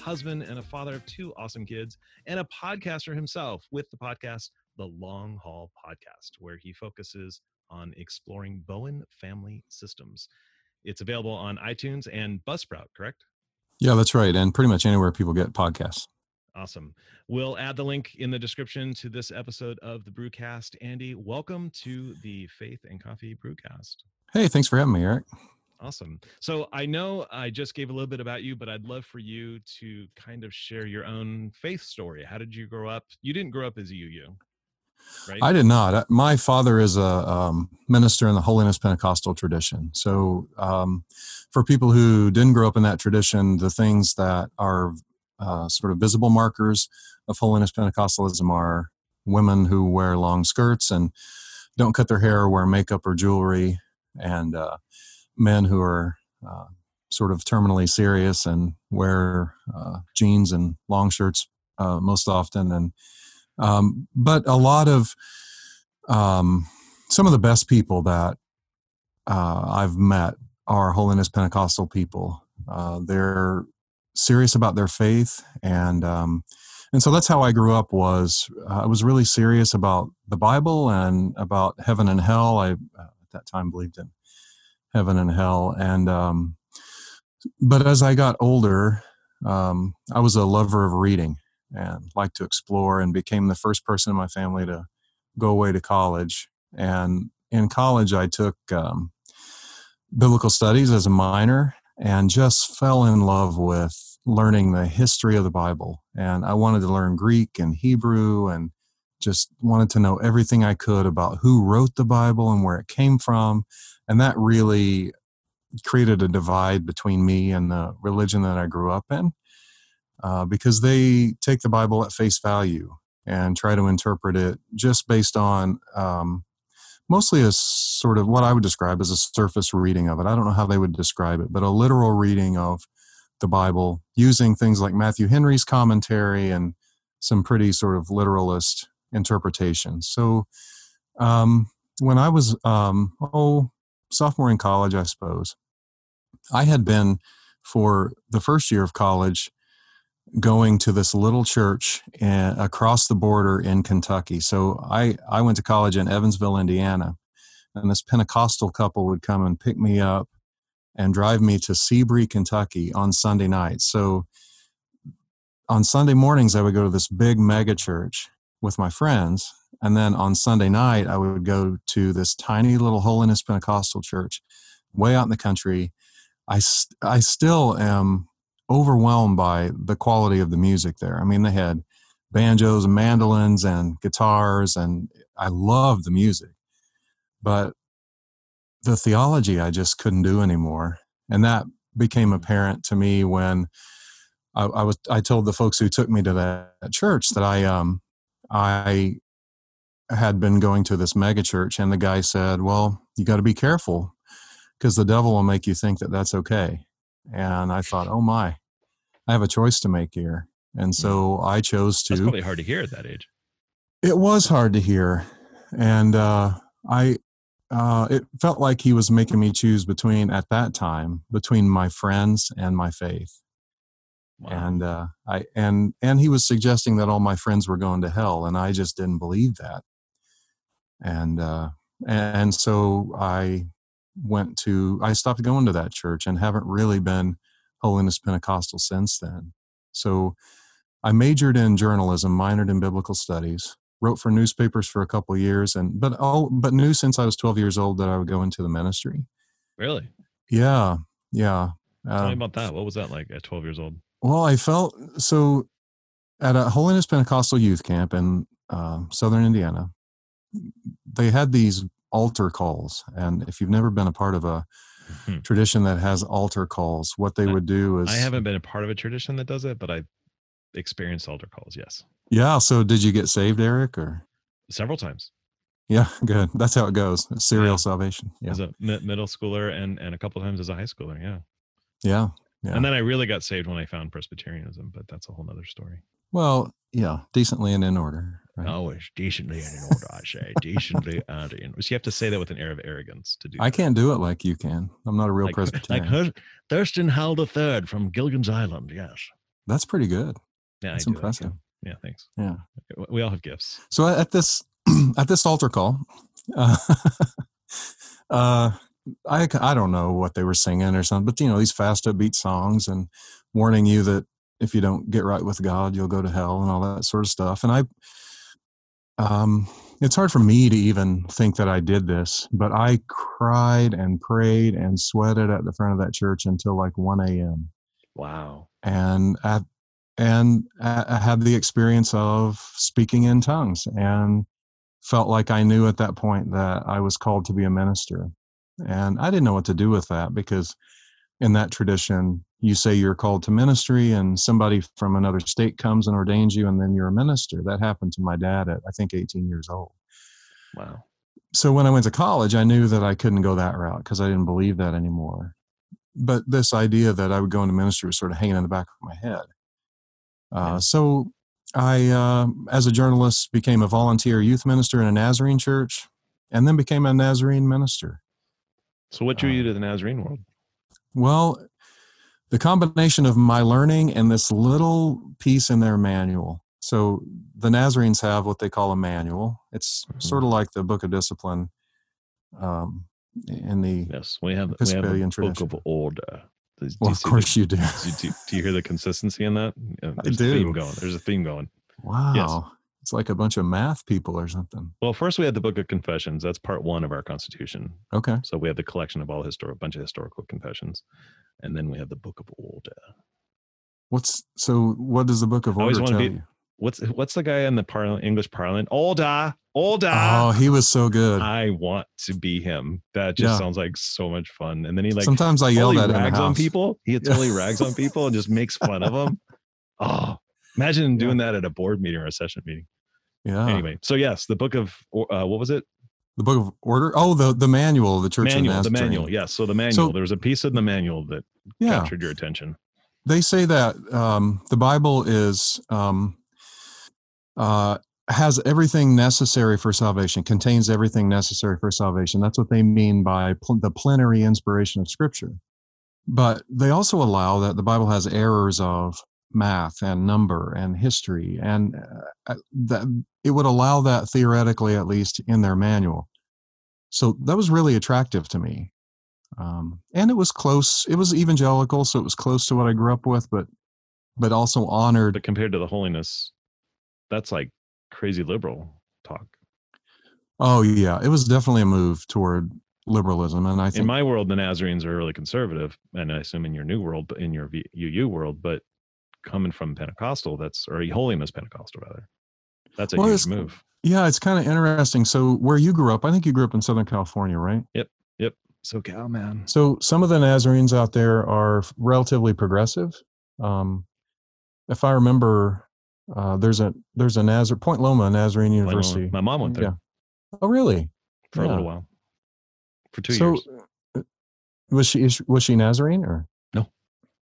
husband and a father of two awesome kids and a podcaster himself with the podcast, The Long Haul Podcast, where he focuses on exploring Bowen family systems. It's available on iTunes and Buzzsprout, correct? Yeah, that's right. And pretty much anywhere people get podcasts. Awesome. We'll add the link in the description to this episode of the Brewcast. Andy, welcome to the Faith and Coffee Brewcast. Hey, thanks for having me, Eric. Awesome. So I know I just gave a little bit about you, but I'd love for you to kind of share your own faith story. How did you grow up? You didn't grow up as a UU, right? I did not. My father is a um, minister in the Holiness Pentecostal tradition. So um, for people who didn't grow up in that tradition, the things that are uh, sort of visible markers of holiness Pentecostalism are women who wear long skirts and don't cut their hair, or wear makeup or jewelry, and uh, men who are uh, sort of terminally serious and wear uh, jeans and long shirts uh, most often. And um, but a lot of um, some of the best people that uh, I've met are holiness Pentecostal people. they're serious about their faith and um, and so that's how I grew up was uh, I was really serious about the Bible and about heaven and hell. I uh, at that time believed in heaven and hell and um, but as I got older um, I was a lover of reading and liked to explore and became the first person in my family to go away to college and in college I took um, biblical studies as a minor and just fell in love with learning the history of the Bible. And I wanted to learn Greek and Hebrew and just wanted to know everything I could about who wrote the Bible and where it came from. And that really created a divide between me and the religion that I grew up in uh, because they take the Bible at face value and try to interpret it just based on um, mostly a sort of what I would describe as a surface reading of it. I don't know how they would describe it, but a literal reading of the Bible using things like Matthew Henry's commentary and some pretty sort of literalist interpretations. So um, when I was, um, oh, sophomore in college, I suppose, I had been for the first year of college going to this little church in, across the border in Kentucky. So I, I went to college in Evansville, Indiana, and this Pentecostal couple would come and pick me up and drive me to Sebree, Kentucky on Sunday nights. So on Sunday mornings, I would go to this big mega church with my friends. And then on Sunday night, I would go to this tiny little Holiness Pentecostal church way out in the country. I, I still am overwhelmed by the quality of the music there. I mean, they had banjos and mandolins and guitars, and I loved the music. But the theology I just couldn't do anymore. And that became apparent to me when I, I was I told the folks who took me to that church that I um I had been going to this mega church and the guy said, "Well, you got to be careful because the devil will make you think that that's okay." And I thought, "Oh my. I have a choice to make here." And so I chose to That's probably hard to hear at that age. It was hard to hear. And uh I uh, it felt like he was making me choose between at that time between my friends and my faith wow. and uh, i and and he was suggesting that all my friends were going to hell and i just didn't believe that and uh, and so i went to i stopped going to that church and haven't really been holiness pentecostal since then. So i majored in journalism minored in biblical studies wrote for newspapers for a couple years and but oh but knew since i was 12 years old that i would go into the ministry. Really? Yeah yeah tell me um, about that. What was that like at 12 years old? Well i felt so at a holiness pentecostal youth camp in uh, southern indiana they had these altar calls and if you've never been a part of a mm-hmm. tradition that has altar calls what they I, would do is i haven't been a part of a tradition that does it but i experienced altar calls yes yeah. So did you get saved, Eric, or several times? Yeah, good. That's how it goes. Serial yeah. salvation. Yeah. As a middle schooler and and a couple times as a high schooler. Yeah. Yeah. Yeah. And then I really got saved when I found Presbyterianism, but that's a whole nother story. Well, yeah, decently and in order. Right? Always decently and in order, I say. Decently and in. So you have to say that with an air of arrogance to do. I that. can't do it like you can. I'm not a real like, Presbyterian. like Hur- Thurston Howell the Third from Gilligan's Island. Yes. That's pretty good. Yeah, That's I do that, impressive. Yeah, thanks. Yeah. We all have gifts. So at this at this altar call, uh, uh, I I don't know what they were singing or something, but you know these fast upbeat songs and warning you that if you don't get right with God, you'll go to hell and all that sort of stuff. And I, um, it's hard for me to even think that I did this, but I cried and prayed and sweated at the front of that church until like 1 a.m Wow. and at, and I I had the experience of speaking in tongues and felt like I knew at that point that I was called to be a minister. And I didn't know what to do with that because in that tradition, you say you're called to ministry and somebody from another state comes and ordains you and then you're a minister. That happened to my dad at I think 18 years old. Wow. So when I went to college, I knew that I couldn't go that route because I didn't believe that anymore. But this idea that I would go into ministry was sort of hanging in the back of my head. Uh, So I, uh, as a journalist, became a volunteer youth minister in a Nazarene church and then became a Nazarene minister. So what drew you Um, to the Nazarene world? Well, the combination of my learning and this little piece in their manual. So the Nazarenes have what they call a manual. It's Mhm. sort of like the Book of Discipline um, in the. Yes, we have we have a Episcopalian book of order. Does- do Well, of see the- course you do. do, you- do, do you hear the consistency in that? Yeah, I There's a theme going. There's a theme going. Wow. It's like a bunch of math people or something. Well, first we had the Book of Confessions. That's part one of our Constitution. Okay. So we have the collection of all historic, bunch of historical confessions, and then we have the Book of Order. What's so? What does the Book of Order tell be- you? What's what's the guy in the parliament, English Parliament? Order, order. Oh, he was so good. I want to be him. That just Yeah. sounds like so much fun. And then he like Sometimes I yell that rags on people. He totally rags on people and just makes fun of them. Oh, imagine doing that at a board meeting or a session meeting. Yeah. Anyway, so yes, the book of uh, what was it? The Book of Order. Oh, the the manual of the Church manual. of The manual. Yes. So the manual. So- there was a piece in the manual that Yeah. captured your attention. they say that um, the Bible is um, uh, has everything necessary for salvation, contains everything necessary for salvation. That's what they mean by pl- the plenary inspiration of Scripture. But they also allow that the Bible has errors of math and number and history, and uh, that it would allow that theoretically, at least in their manual. So that was really attractive to me um, and it was close it was evangelical so it was close to what i grew up with but but also honored But compared to the holiness, that's like crazy liberal talk. oh yeah it was definitely a move toward liberalism and i In my world, the Nazarenes are really conservative, and I assume in your new world, but in your UU world, but coming from Pentecostal, that's or holiness Pentecostal rather. That's a Well, huge move. yeah it's kind of interesting so where you grew up i think you grew up in southern california right Yep. Yep. So cow man. so some of the nazarenes out there are relatively progressive um, if i remember uh, there's a there's a Nazar Point Loma Nazarene Like, University. My mom went there Yeah. Oh, really? for a little while, for two so, years. uh, was she was she Nazarene or No.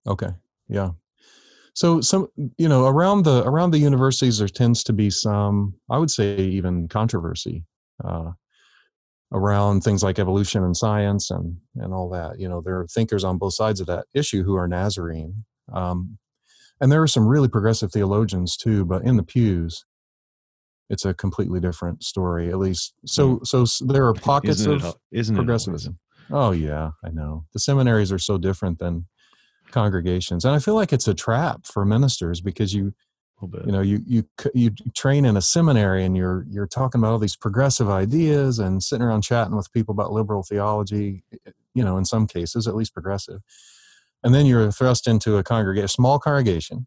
Okay, yeah. So some you know around the around the universities there tends to be some I would say even controversy uh, around things like evolution and science and and all that. You know there are thinkers on both sides of that issue who are Nazarene, um, and there are some really progressive theologians too. But in the pews, it's a completely different story. At least so so there are pockets isn't of it, isn't it progressivism. Oh yeah, I know. The seminaries are so different than congregations, and I feel like it's a trap for ministers because you A little bit. you know you you you train in a seminary and you're you're talking about all these progressive ideas and sitting around chatting with people about liberal theology. You know, in some cases, at least progressive, and then you're thrust into a congregation, a small congregation,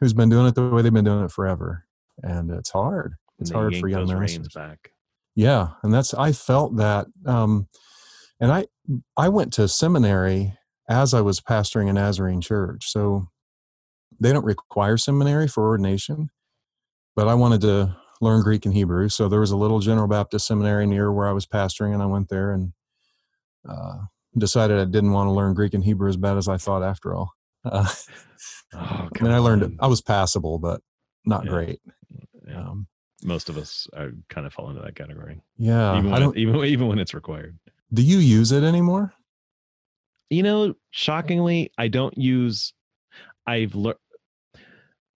who's been doing it the way they've been doing it forever, and it's hard. It's hard for young ministers. back. Yeah, and that's I felt that, um, and I I went to seminary as I was pastoring a Nazarene church, so they don't require seminary for ordination, but I wanted to learn Greek and Hebrew, so there was a little General Baptist seminary near where I was pastoring, and I went there and uh, decided I didn't want to learn Greek and Hebrew as bad as I thought after all. Uh, Oh, I mean, I learned it. I was passable, but not Yeah. great. Yeah. Um, most of us are kind of fall into that category. Yeah, even I when, don't. even even when it's required. Do you use it anymore? You know, shockingly, I don't use. I've learned.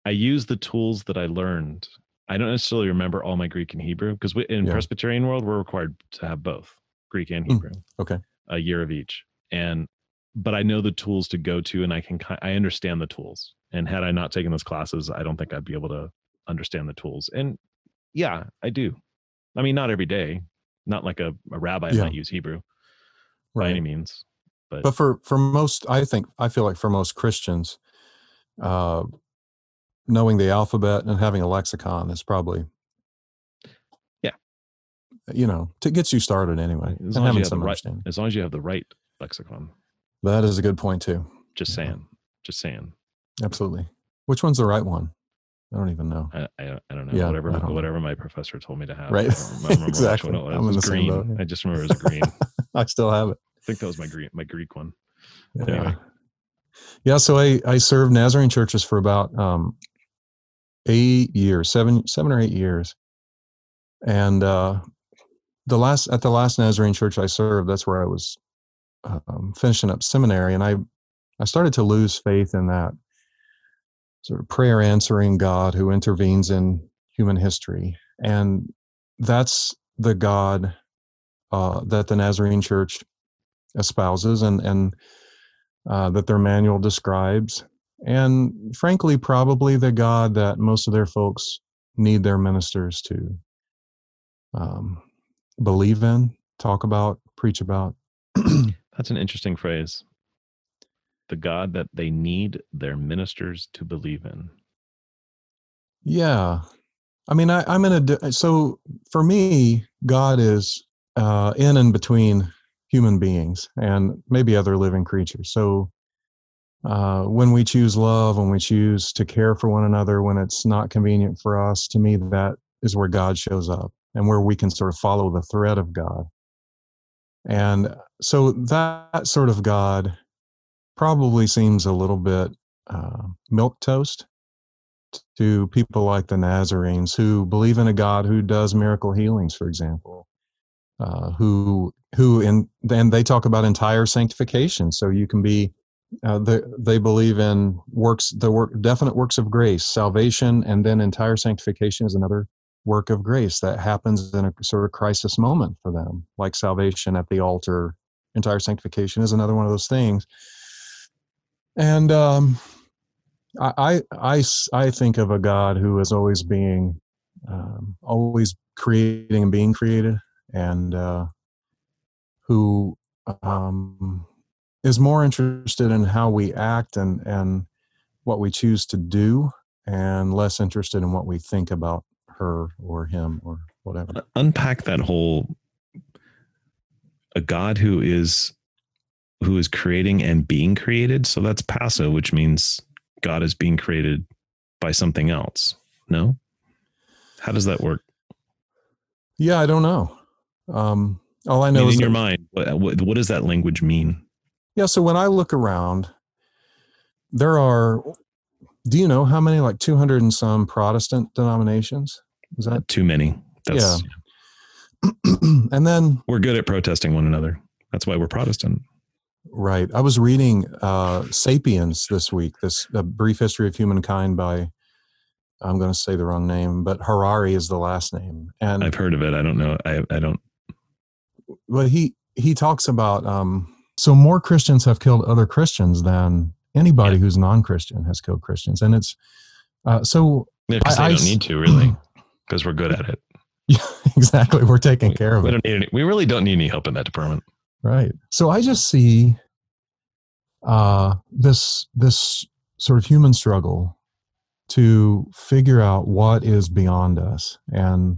I use the tools that I learned. I don't necessarily remember all my Greek and Hebrew because in Yeah. Presbyterian world we're required to have both Greek and Mm, Hebrew. okay. a year of each, and but I know the tools to go to, and I can I understand the tools. And had I not taken those classes, I don't think I'd be able to understand the tools. And yeah, I do. I mean, not every day. Not like a, a rabbi Yeah. might use Hebrew by any means. But for for most, I think I feel like for most Christians, uh, knowing the alphabet and having a lexicon is probably, Yeah. you know, to get you started anyway, As long as you have the some right-. As long as you have the right lexicon. That is a good point too. Just Yeah. saying. Just saying. Absolutely. Which one's the right one? I don't even know. I, I, I don't know. Yeah, whatever don't know. whatever my professor told me to have. Right. I don't remember- I don't remember which Exactly. it was. I'm in the same boat, yeah. I just remember it was green. I still have it. Think that was my Greek my Greek one. Yeah. Anyway. Yeah. So I, I served Nazarene churches for about um, eight years, seven, seven or eight years. And uh, the last, at the last Nazarene church I served, that's where I was um, finishing up seminary. And I, I started to lose faith in that sort of prayer answering God who intervenes in human history. And that's the God uh, that the Nazarene church espouses and, and uh, that their manual describes. And frankly, probably the God that most of their folks need their ministers to um, believe in, talk about, preach about. That's an interesting phrase. The God that they need their ministers to believe in. Yeah. I mean, I, I'm in a, so for me, God is uh, in and between human beings and maybe other living creatures. So uh, when we choose love, when we choose to care for one another, when it's not convenient for us, to me, that is where God shows up and where we can sort of follow the thread of God. And so that sort of God probably seems a little bit uh, milk toast to people like the Nazarenes who believe in a God who does miracle healings, for example, uh, who who in then they talk about entire sanctification. So you can be uh, they they believe in works the work definite works of grace, salvation, and then entire sanctification is another work of grace that happens in a sort of crisis moment for them, like salvation at the altar. Entire sanctification is another one of those things. And um, I, I, I think of a God who is always being, um, always creating and being created, and uh, who um, is more interested in how we act and and what we choose to do, and less interested in what we think about her or him or whatever. Unpack that whole a God who is who is creating and being created. So that's passive, which means God is being created by something else. No? How does that work? Yeah, I don't know. Um, all I I know mean, is in your mind, what, what, what does that language mean? Yeah, so when I look around, there are do you know how many like 200 and some Protestant denominations? Is that Too many. That's yeah. and then we're good at protesting one another. That's why we're Protestant. right, I was reading uh Sapiens this week, this a brief history of humankind by I'm going to say the wrong name, but Harari is the last name. And I've heard of it. I don't know. I I don't. But he he talks about um so more Christians have killed other Christians than anybody Yeah. who's non-Christian has killed Christians. And it's uh so Because I- they I don't s- need to really, because we're good at it. Yeah, exactly. We're taking We- care of we it. don't need any, we really don't need any help in that department. Right. So I just see uh, this this sort of human struggle to figure out what is beyond us and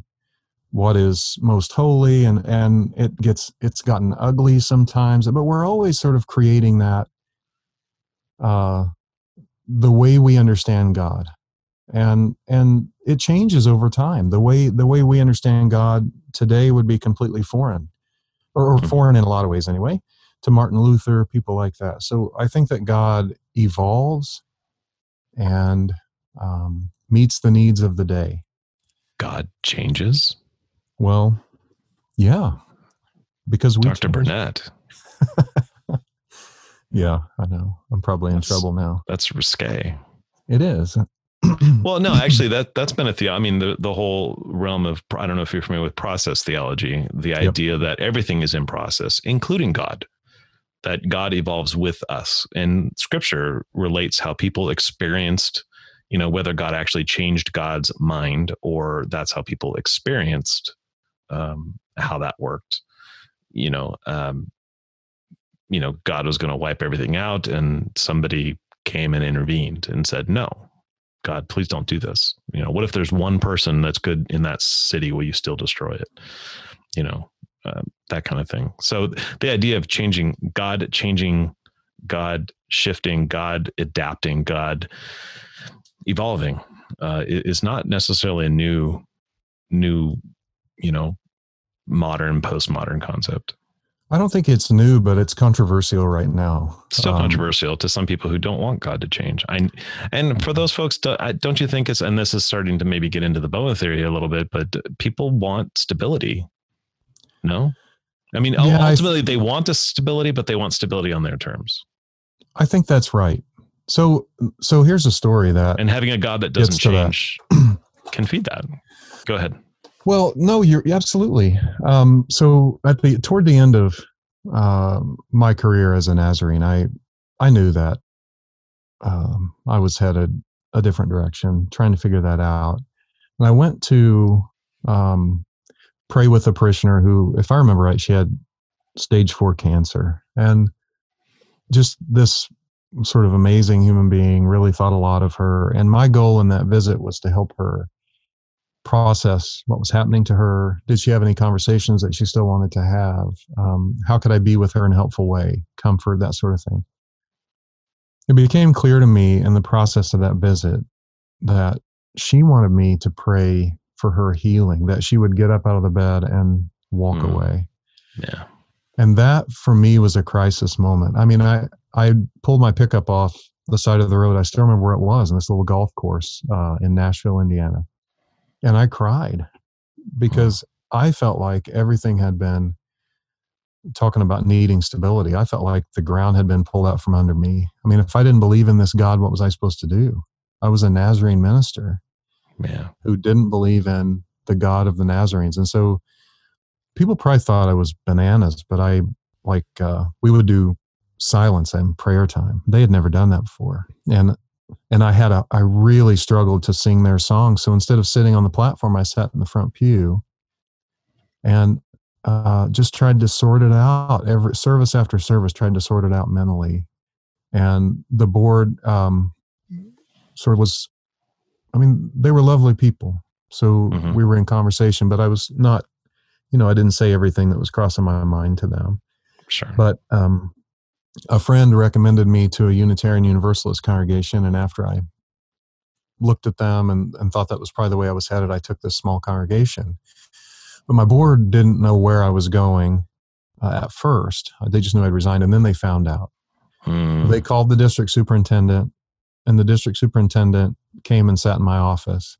what is most holy and and it gets it's gotten ugly sometimes but we're always sort of creating that uh the way we understand god and and it changes over time the way the way we understand god today would be completely foreign or, or Mhm. foreign in a lot of ways anyway to martin luther people like that so i think that god evolves and um, meets the needs of the day God changes? Well, yeah, because we Dr. Burnett. Yeah, I know. I'm probably in trouble now. That's risque. It is. Well, no, actually, that that's been a the. I mean, the the whole realm of I don't know if you're familiar with process theology, the idea that everything is in process, including God, that God evolves with us, and Scripture relates how people experienced, you know, whether God actually changed God's mind or that's how people experienced um, how that worked. You know, um, you know, God was going to wipe everything out, and somebody came and intervened and said, "No, God, please don't do this." You know, what if there's one person that's good in that city? Will you still destroy it? You know, uh, that kind of thing. So the idea of changing God, changing God, shifting God, adapting God, evolving uh, is not necessarily a new, new, you know, modern postmodern concept. I don't think it's new, but it's controversial right now. still Um, controversial to some people who don't want God to change. I and for those folks, don't you think it's and this is starting to maybe get into the Bowen theory a little bit, but people want stability. No, I mean Yeah, I- ultimately they want the stability, but they want stability on their terms. I think that's right. So, so here's a story that. And having a God that doesn't to that. change can feed that. Go ahead. Well, no, you're absolutely. Um, so at the toward the end of uh, my career as a Nazarene, I I knew that um, I was headed a different direction, trying to figure that out. And I went to um, pray with a parishioner who, if I remember right, she had stage four cancer, and just this sort of amazing human being. Really thought a lot of her, and my goal in that visit was to help her process what was happening to her. Did she have any conversations that she still wanted to have? Um, how could I be with her in a helpful way? Comfort, that sort of thing. It became clear to me in the process of that visit that she wanted me to pray for her healing, that she would get up out of the bed and walk Hmm. away. Yeah. And that for me was a crisis moment. I mean, I, I pulled my pickup off the side of the road. I still remember where it was in this little golf course uh, in Nashville, Indiana. And I cried because I felt like everything had been talking about needing stability. I felt like the ground had been pulled out from under me. I mean, if I didn't believe in this God, what was I supposed to do? I was a Nazarene minister Yeah. who didn't believe in the God of the Nazarenes. And so people probably thought I was bananas, but I like uh, we would do silence and prayer time. They had never done that before. And and I had a I really struggled to sing their songs. So instead of sitting on the platform, I sat in the front pew and uh, just tried to sort it out. Every service after service, tried to sort it out mentally. And the board um, sort of was I mean, they were lovely people. So Mhm. we were in conversation, but I was not, you know, I didn't say everything that was crossing my mind to them. Sure. But um, a friend recommended me to a Unitarian Universalist congregation. And after I looked at them and, and thought that was probably the way I was headed, I took this small congregation. But my board didn't know where I was going uh, at first. They just knew I'd resigned. And then they found out. Hmm. They called the district superintendent, and the district superintendent came and sat in my office.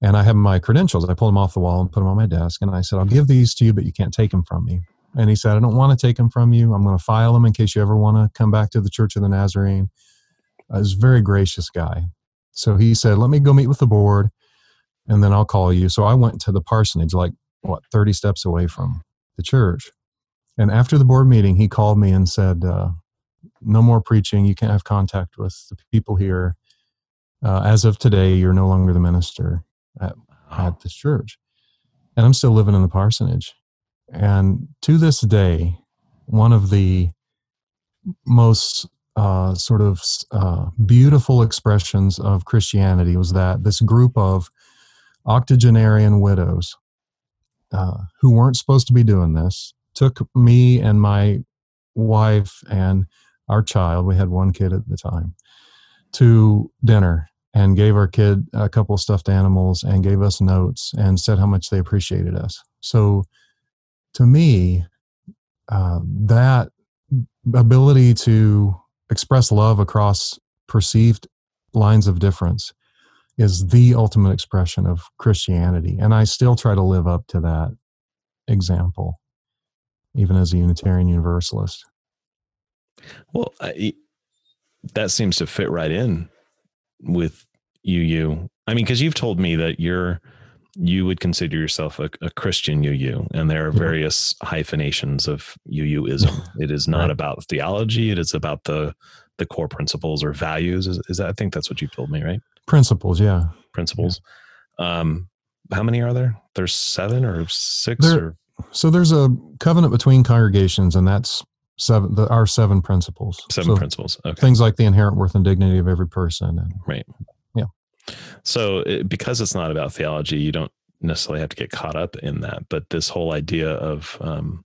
And I had my credentials. I pulled them off the wall and put them on my desk. And I said, I'll give these to you, but you can't take them from me. And he said, I don't want to take them from you. I'm going to file them in case you ever want to come back to the Church of the Nazarene. Uh, he's a very gracious guy. So he said, Let me go meet with the board and then I'll call you. So I went to the parsonage, like, what, 30 steps away from the church. And after the board meeting, he called me and said, uh, no more preaching. You can't have contact with the people here. Uh, as of today, you're no longer the minister at, at this church. And I'm still living in the parsonage. And to this day, one of the most uh, sort of uh, beautiful expressions of Christianity was that this group of octogenarian widows uh, who weren't supposed to be doing this took me and my wife and our child, we had one kid at the time, to dinner and gave our kid a couple stuffed animals and gave us notes and said how much they appreciated us. So to me, uh, that ability to express love across perceived lines of difference is the ultimate expression of Christianity. And I still try to live up to that example, even as a Unitarian Universalist. Well, I, that seems to fit right in with you. You, I mean, because you've told me that you're you would consider yourself a, a Christian UU, and there are various hyphenations of UUism. It is not right. about theology; it is about the the core principles or values. Is, is that? I think that's what you told me, right? Principles, yeah. Principles. Yeah. Um, how many are there? There's seven or six there, or so there's a covenant between congregations, and that's seven. The, our seven principles. Seven so principles. Okay. Things like the inherent worth and dignity of every person, and right. So it, because it's not about theology, you don't necessarily have to get caught up in that. But this whole idea of um,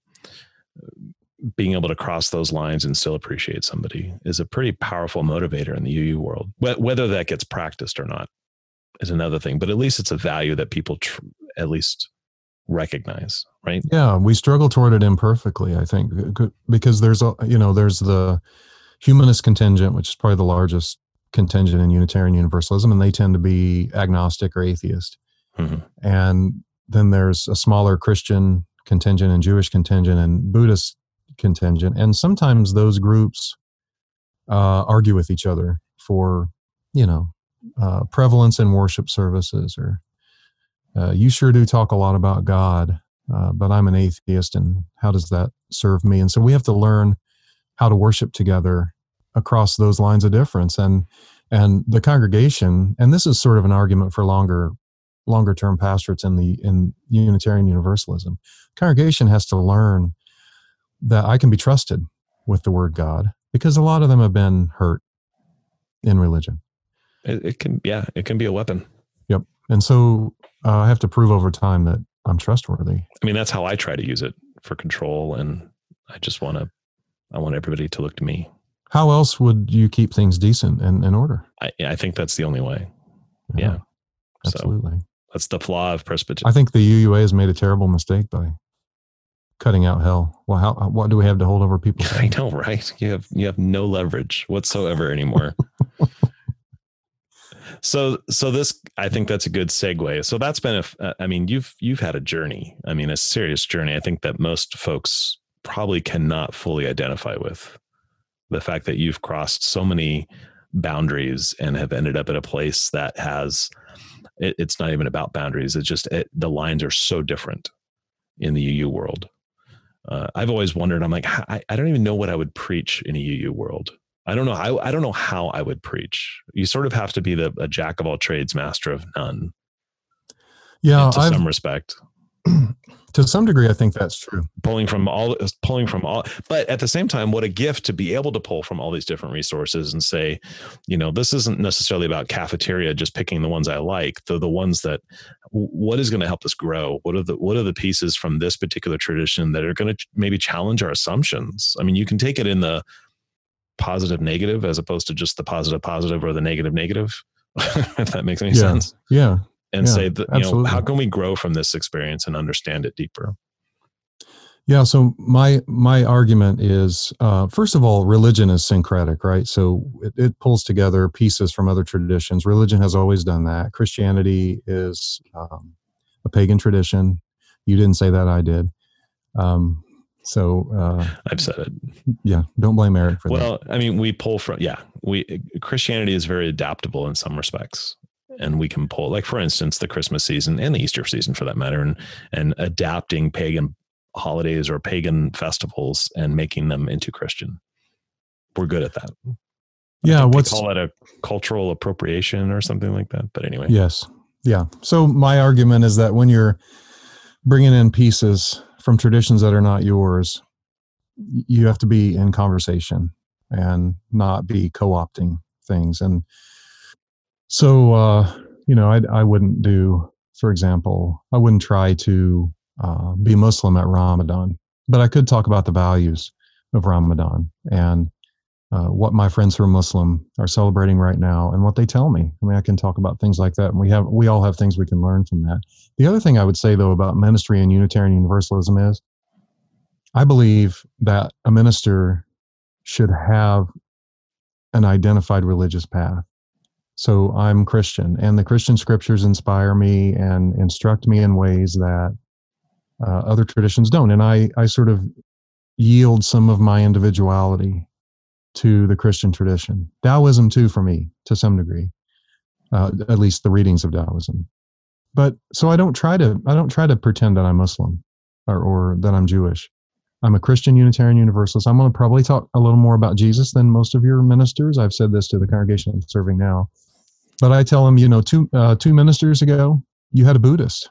being able to cross those lines and still appreciate somebody is a pretty powerful motivator in the UU world. Whether that gets practiced or not is another thing, but at least it's a value that people tr- at least recognize, right? Yeah, we struggle toward it imperfectly, I think, because there's a you know there's the humanist contingent, which is probably the largest contingent in Unitarian Universalism, and they tend to be agnostic or atheist. Mm-hmm. And then there's a smaller Christian contingent and Jewish contingent and Buddhist contingent, and sometimes those groups uh, argue with each other for you know uh, prevalence in worship services or uh, you sure do talk a lot about God, uh, but I'm an atheist, and how does that serve me? And so we have to learn how to worship together across those lines of difference. And and the congregation, and this is sort of an argument for longer longer term pastorates in the in Unitarian Universalism. Congregation has to learn that I can be trusted with the word God because a lot of them have been hurt in religion. It, it can, yeah, it can be a weapon. Yep. And so uh, I have to prove over time that I'm trustworthy. I mean, that's how I try to use it for control. And I just want to, I want everybody to look to me. How else would you keep things decent and in order? I, I think that's the only way. Yeah. yeah. Absolutely. So that's the flaw of Presbyterian. I think the UUA has made a terrible mistake by cutting out hell. Well, how, what do we have to hold over people? I know, right? You have, you have no leverage whatsoever anymore. so so this i think that's a good segue so that's been a i mean you've you've had a journey i mean a serious journey i think that most folks probably cannot fully identify with the fact that you've crossed so many boundaries and have ended up at a place that has it, it's not even about boundaries it's just it, the lines are so different in the uu world uh, i've always wondered i'm like I, I don't even know what i would preach in a uu world I don't know. I, I don't know how I would preach. You sort of have to be the a jack of all trades, master of none. Yeah, to I've, some respect. to some degree, I think that's true. Pulling from all, pulling from all, but at the same time, what a gift to be able to pull from all these different resources and say, you know, this isn't necessarily about cafeteria, just picking the ones I like. The the ones that, what is going to help us grow? What are the what are the pieces from this particular tradition that are going to maybe challenge our assumptions? I mean, you can take it in the positive negative as opposed to just the positive positive or the negative negative if that makes any yeah. sense yeah and yeah, say that you absolutely. know how can we grow from this experience and understand it deeper? Yeah so my my argument is uh, first of all religion is syncretic right? So it, it, pulls together pieces from other traditions. Religion has always done that. Christianity is um, a pagan tradition. You didn't say that i did. Um, so uh, I've said it. Yeah, don't blame Eric for well, that. Well, I mean, we pull from yeah, we Christianity is very adaptable in some respects, and we can pull like for instance the Christmas season and the Easter season for that matter, and and adapting pagan holidays or pagan festivals and making them into Christian. We're good at that. Yeah, what's call it a cultural appropriation or something like that. But anyway, yes, yeah. So my argument is that when you're bringing in pieces from traditions that are not yours, you have to be in conversation and not be co-opting things. And so, uh, you know, I, I wouldn't do, for example, I wouldn't try to uh, be Muslim at Ramadan, but I could talk about the values of Ramadan and uh, what my friends who are Muslim are celebrating right now and what they tell me. I mean, I can talk about things like that, and we have we all have things we can learn from that. The other thing I would say though about ministry and Unitarian Universalism is, I believe that a minister should have an identified religious path. So I'm Christian, and the Christian scriptures inspire me and instruct me in ways that uh, other traditions don't. And I, I sort of yield some of my individuality to the Christian tradition. Taoism, too, for me, to some degree, uh, at least the readings of Taoism. But so I don't try to I don't try to pretend that I'm Muslim or, or that I'm Jewish. I'm a Christian Unitarian Universalist. I'm going to probably talk a little more about Jesus than most of your ministers. I've said this to the congregation I'm serving now, but I tell them, you know, two uh, two ministers ago, you had a Buddhist,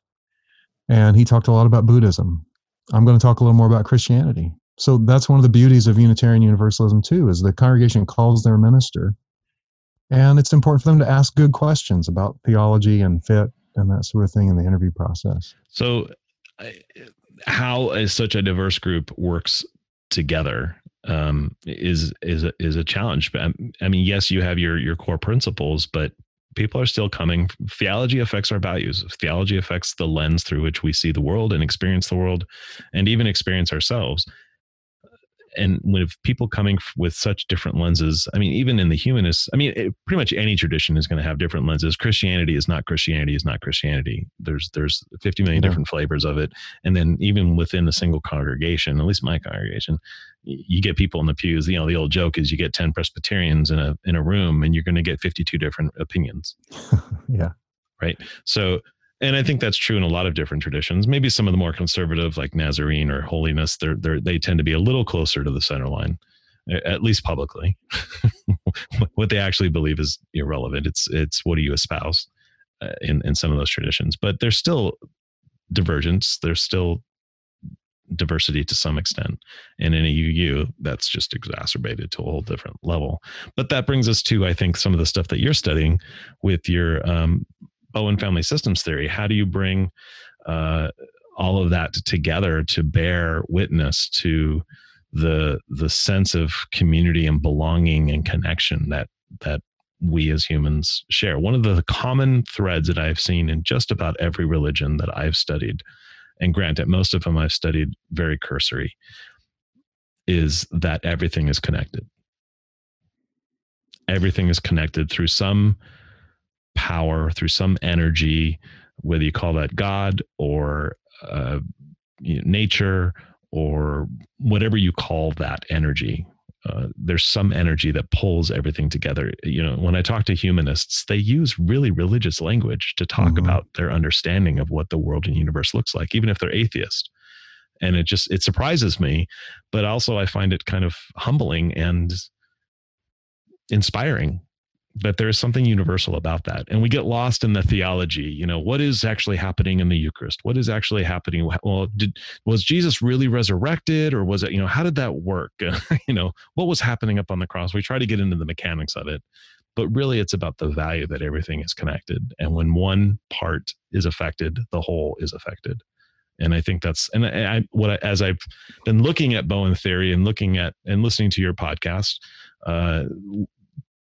and he talked a lot about Buddhism. I'm going to talk a little more about Christianity. So that's one of the beauties of Unitarian Universalism too, is the congregation calls their minister, and it's important for them to ask good questions about theology and fit and that sort of thing in the interview process. So, how is such a diverse group works together um, is is a, is a challenge. But um, I mean, yes, you have your your core principles, but people are still coming. Theology affects our values. Theology affects the lens through which we see the world and experience the world, and even experience ourselves and with people coming with such different lenses i mean even in the humanists i mean it, pretty much any tradition is going to have different lenses. Christianity is not christianity is not christianity. There's there's 50 million yeah. different flavors of it. And then even within a single congregation at least my congregation you get people in the pews you know the old joke is you get 10 presbyterians in a in a room and you're going to get 52 different opinions. Yeah. Right? So and I think that's true in a lot of different traditions. Maybe some of the more conservative, like Nazarene or holiness, they're, they're they tend to be a little closer to the center line, at least publicly. what they actually believe is irrelevant. It's it's what do you espouse uh, in in some of those traditions, but there's still divergence. There's still diversity to some extent, and in a UU, that's just exacerbated to a whole different level. But that brings us to, I think, some of the stuff that you're studying with your um, Bowen family systems theory. How do you bring uh, all of that together to bear witness to the the sense of community and belonging and connection that that we as humans share. One of the common threads that I've seen in just about every religion that I've studied, and granted, most of them I've studied very cursory, is that everything is connected. Everything is connected through some power, through some energy, whether you call that God or uh, you know, nature or whatever you call that energy. Uh, there's some energy that pulls everything together. You know, when I talk to humanists, they use really religious language to talk mm-hmm. about their understanding of what the world and universe looks like, even if they're atheist. And it just it surprises me, but also I find it kind of humbling and inspiring that there is something universal about that. And we get lost in the theology you know what is actually happening in the eucharist? What is actually happening? Well did was jesus really resurrected or was it you know how did that work? You know what was happening up on the cross? We try to get into the mechanics of it but really it's about the value that everything is connected. And when one part is affected the whole is affected. And i think that's and i, what I, as i've been looking at bowen theory and looking at and listening to your podcast uh,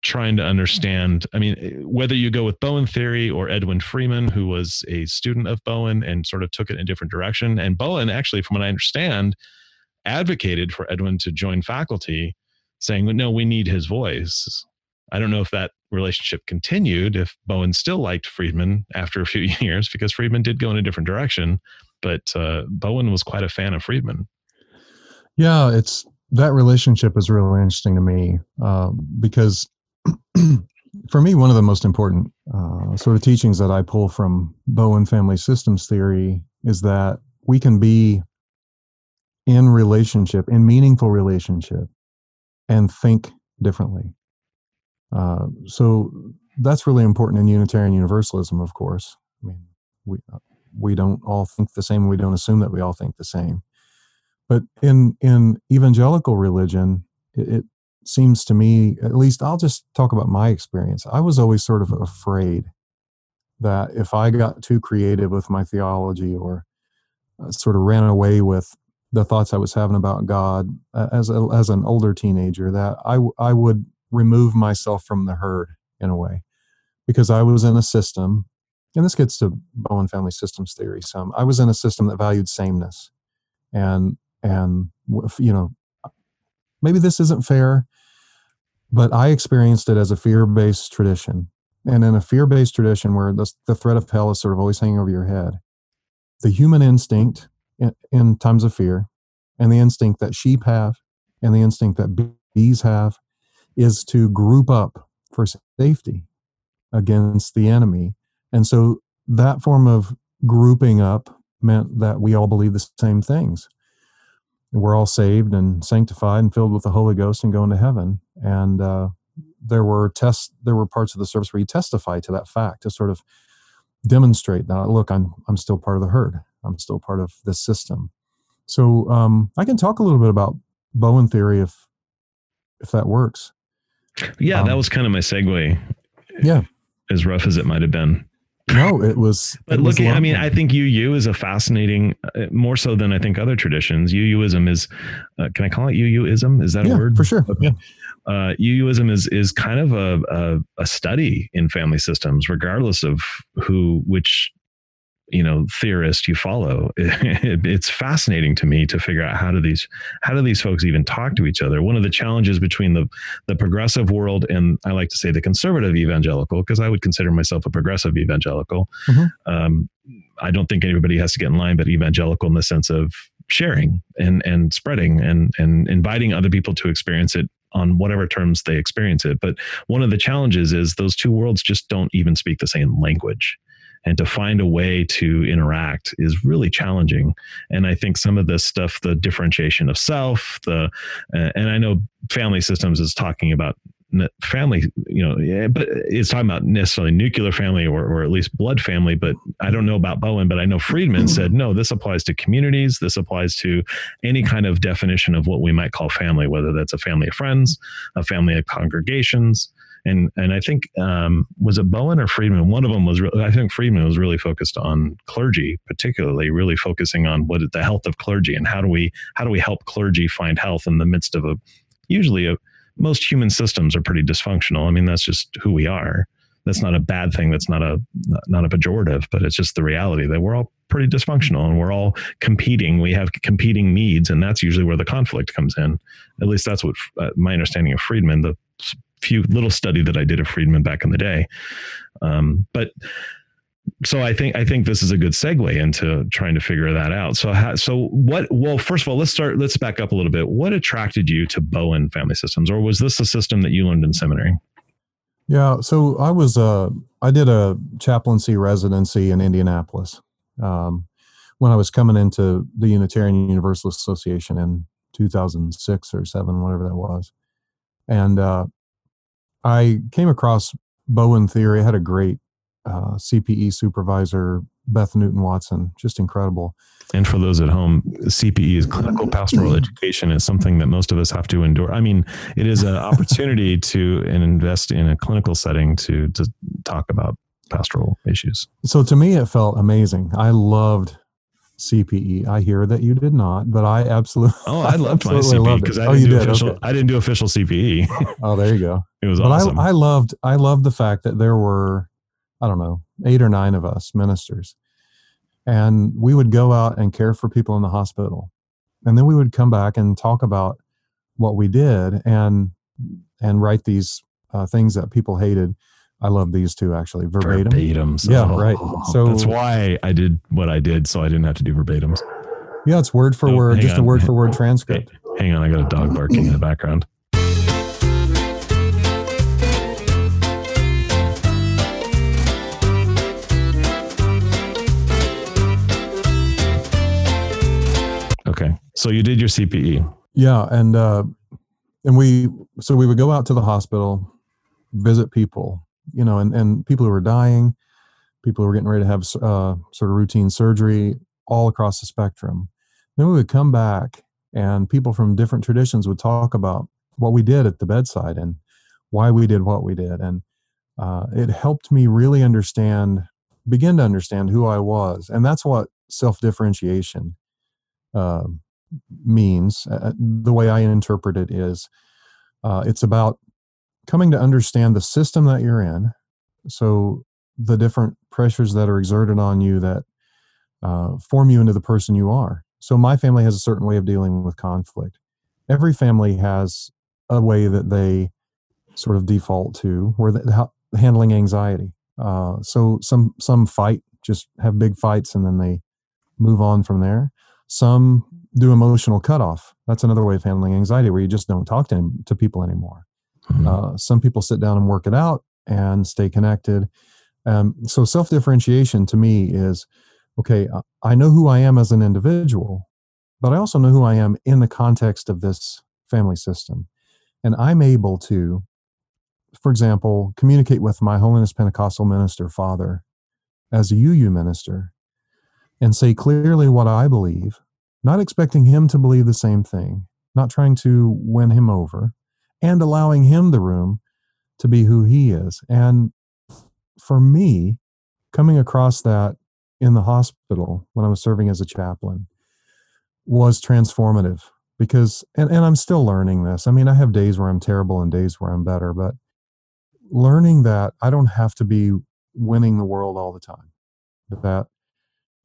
trying to understand. I mean, whether you go with Bowen theory or Edwin Friedman, who was a student of Bowen and sort of took it in a different direction. And Bowen, actually, from what I understand, advocated for Edwin to join faculty, saying, no, we need his voice. I don't know if that relationship continued, if Bowen still liked Friedman after a few years, because Friedman did go in a different direction. But uh, Bowen was quite a fan of Friedman. Yeah, it's that relationship is really interesting to me uh, because for me, one of the most important uh, sort of teachings that I pull from Bowen family systems theory is that we can be in relationship, in meaningful relationship, and think differently. Uh, so that's really important in Unitarian Universalism, of course. I mean, we uh, we don't all think the same. We don't assume that we all think the same. But in in evangelical religion, it, it seems to me, at least I'll just talk about my experience. I was always sort of afraid that if I got too creative with my theology or uh, sort of ran away with the thoughts I was having about God as a, as an older teenager, that I I would remove myself from the herd in a way, because I was in a system, and this gets to Bowen family systems theory. Some I was in a system that valued sameness, and and you know maybe this isn't fair, but I experienced it as a fear based tradition. and in a fear-based tradition where the, the threat of hell is sort of always hanging over your head the human instinct in, in times of fear and the instinct that sheep have and the instinct that bees have is to group up for safety against the enemy and so that form of grouping up meant that we all believe the same things we're all saved and sanctified and filled with the Holy Ghost and going to heaven. And uh, there were tests, there were parts of the service where you testify to that fact to sort of demonstrate that look, I'm I'm still part of the herd. I'm still part of this system. So um, I can talk a little bit about Bowen theory if if that works. Yeah, um, that was kind of my segue. Yeah, as rough as it might have been. No, it was. but it looking, was I mean, I think UU is a fascinating, uh, more so than I think other traditions. UUism is, uh, can I call it UUism? Is that yeah, a word? For sure. Yeah. Uh, UUism is is kind of a, a, a study in family systems, regardless of who which you know theorist you follow it, it's fascinating to me to figure out how do these how do these folks even talk to each other? One of the challenges between the the progressive world and i like to say the conservative evangelical because i would consider myself a progressive evangelical. Mm-hmm. um, i don't think anybody has to get in line but evangelical in the sense of sharing and and spreading and and inviting other people to experience it on whatever terms they experience it. But one of the challenges is those two worlds just don't even speak the same language and to find a way to interact is really challenging. And i think some of this stuff the differentiation of self the uh, and i know family systems is talking about family you know but it's talking about necessarily nuclear family or, or at least blood family but i don't know about bowen but i know friedman said no this applies to communities. This applies to any kind of definition of what we might call family whether that's a family of friends a family of congregations and and I think um, was it Bowen or Friedman? One of them was. Re- I think Friedman was really focused on clergy, particularly really focusing on what the health of clergy and how do we how do we help clergy find health in the midst of a usually a most human systems are pretty dysfunctional. I mean that's just who we are. That's not a bad thing. That's not a not a pejorative, but it's just the reality that we're all pretty dysfunctional and we're all competing. We have competing needs, and that's usually where the conflict comes in. At least that's what uh, my understanding of Friedman. The few little study that I did of Friedman back in the day. Um, but so I think I think this is a good segue into trying to figure that out. So how, so what? Well, first of all, let's start. Let's back up a little bit. What attracted you to Bowen Family Systems, or was this a system that you learned in seminary? Yeah, so I was uh, I did a chaplaincy residency in Indianapolis um, when I was coming into the Unitarian Universalist Association in 2006 or seven, whatever that was, and uh, I came across Bowen theory. I had a great uh, CPE supervisor, Beth Newton Watson, just incredible. And for those at home, CPE is clinical pastoral education is something that most of us have to endure. I mean, it is an opportunity to invest in a clinical setting to to talk about pastoral issues. So to me, it felt amazing. I loved CPE. I hear that you did not, but I absolutely. Oh, I loved my CPE because I, oh, didn't do official. Okay. I didn't do official CPE. oh, there you go. It was but awesome. I, I loved. I loved the fact that there were, I don't know, eight or nine of us ministers, and we would go out and care for people in the hospital, and then we would come back and talk about what we did and and write these uh, things that people hated I love these two actually verbatim. Verbatims. Yeah, oh, right. So that's why I did what I did, so I didn't have to do verbatims. Yeah, it's word for oh, word, just on. a word for word transcript. Hey, hang on, I got a dog barking in the background. Okay, so you did your CPE. Yeah, and uh, and we so we would go out to the hospital, visit people, you know, and, and people who were dying, people who were getting ready to have uh, sort of routine surgery all across the spectrum. Then we would come back and people from different traditions would talk about what we did at the bedside and why we did what we did. And uh, it helped me really understand, begin to understand who I was. And that's what self differentiation uh, means. Uh, the way I interpret it is uh, it's about coming to understand the system that you're in. So the different pressures that are exerted on you that uh, form you into the person you are. So my family has a certain way of dealing with conflict. Every family has a way that they sort of default to, where they, how, handling anxiety. Uh, so some some fight, just have big fights, and then they move on from there. Some do emotional cutoff. That's another way of handling anxiety, where you just don't talk to to people anymore. Mm-hmm. Uh, some people sit down and work it out and stay connected. Um, so self differentiation to me is okay. I know who I am as an individual, but I also know who I am in the context of this family system, and I'm able to for example, communicate with my Holiness Pentecostal minister father as a UU minister and say clearly what I believe, not expecting him to believe the same thing, not trying to win him over, and allowing him the room to be who he is. And for me, coming across that in the hospital when I was serving as a chaplain was transformative because and, and I'm still learning this. I mean, I have days where I'm terrible and days where I'm better, but learning that I don't have to be winning the world all the time, that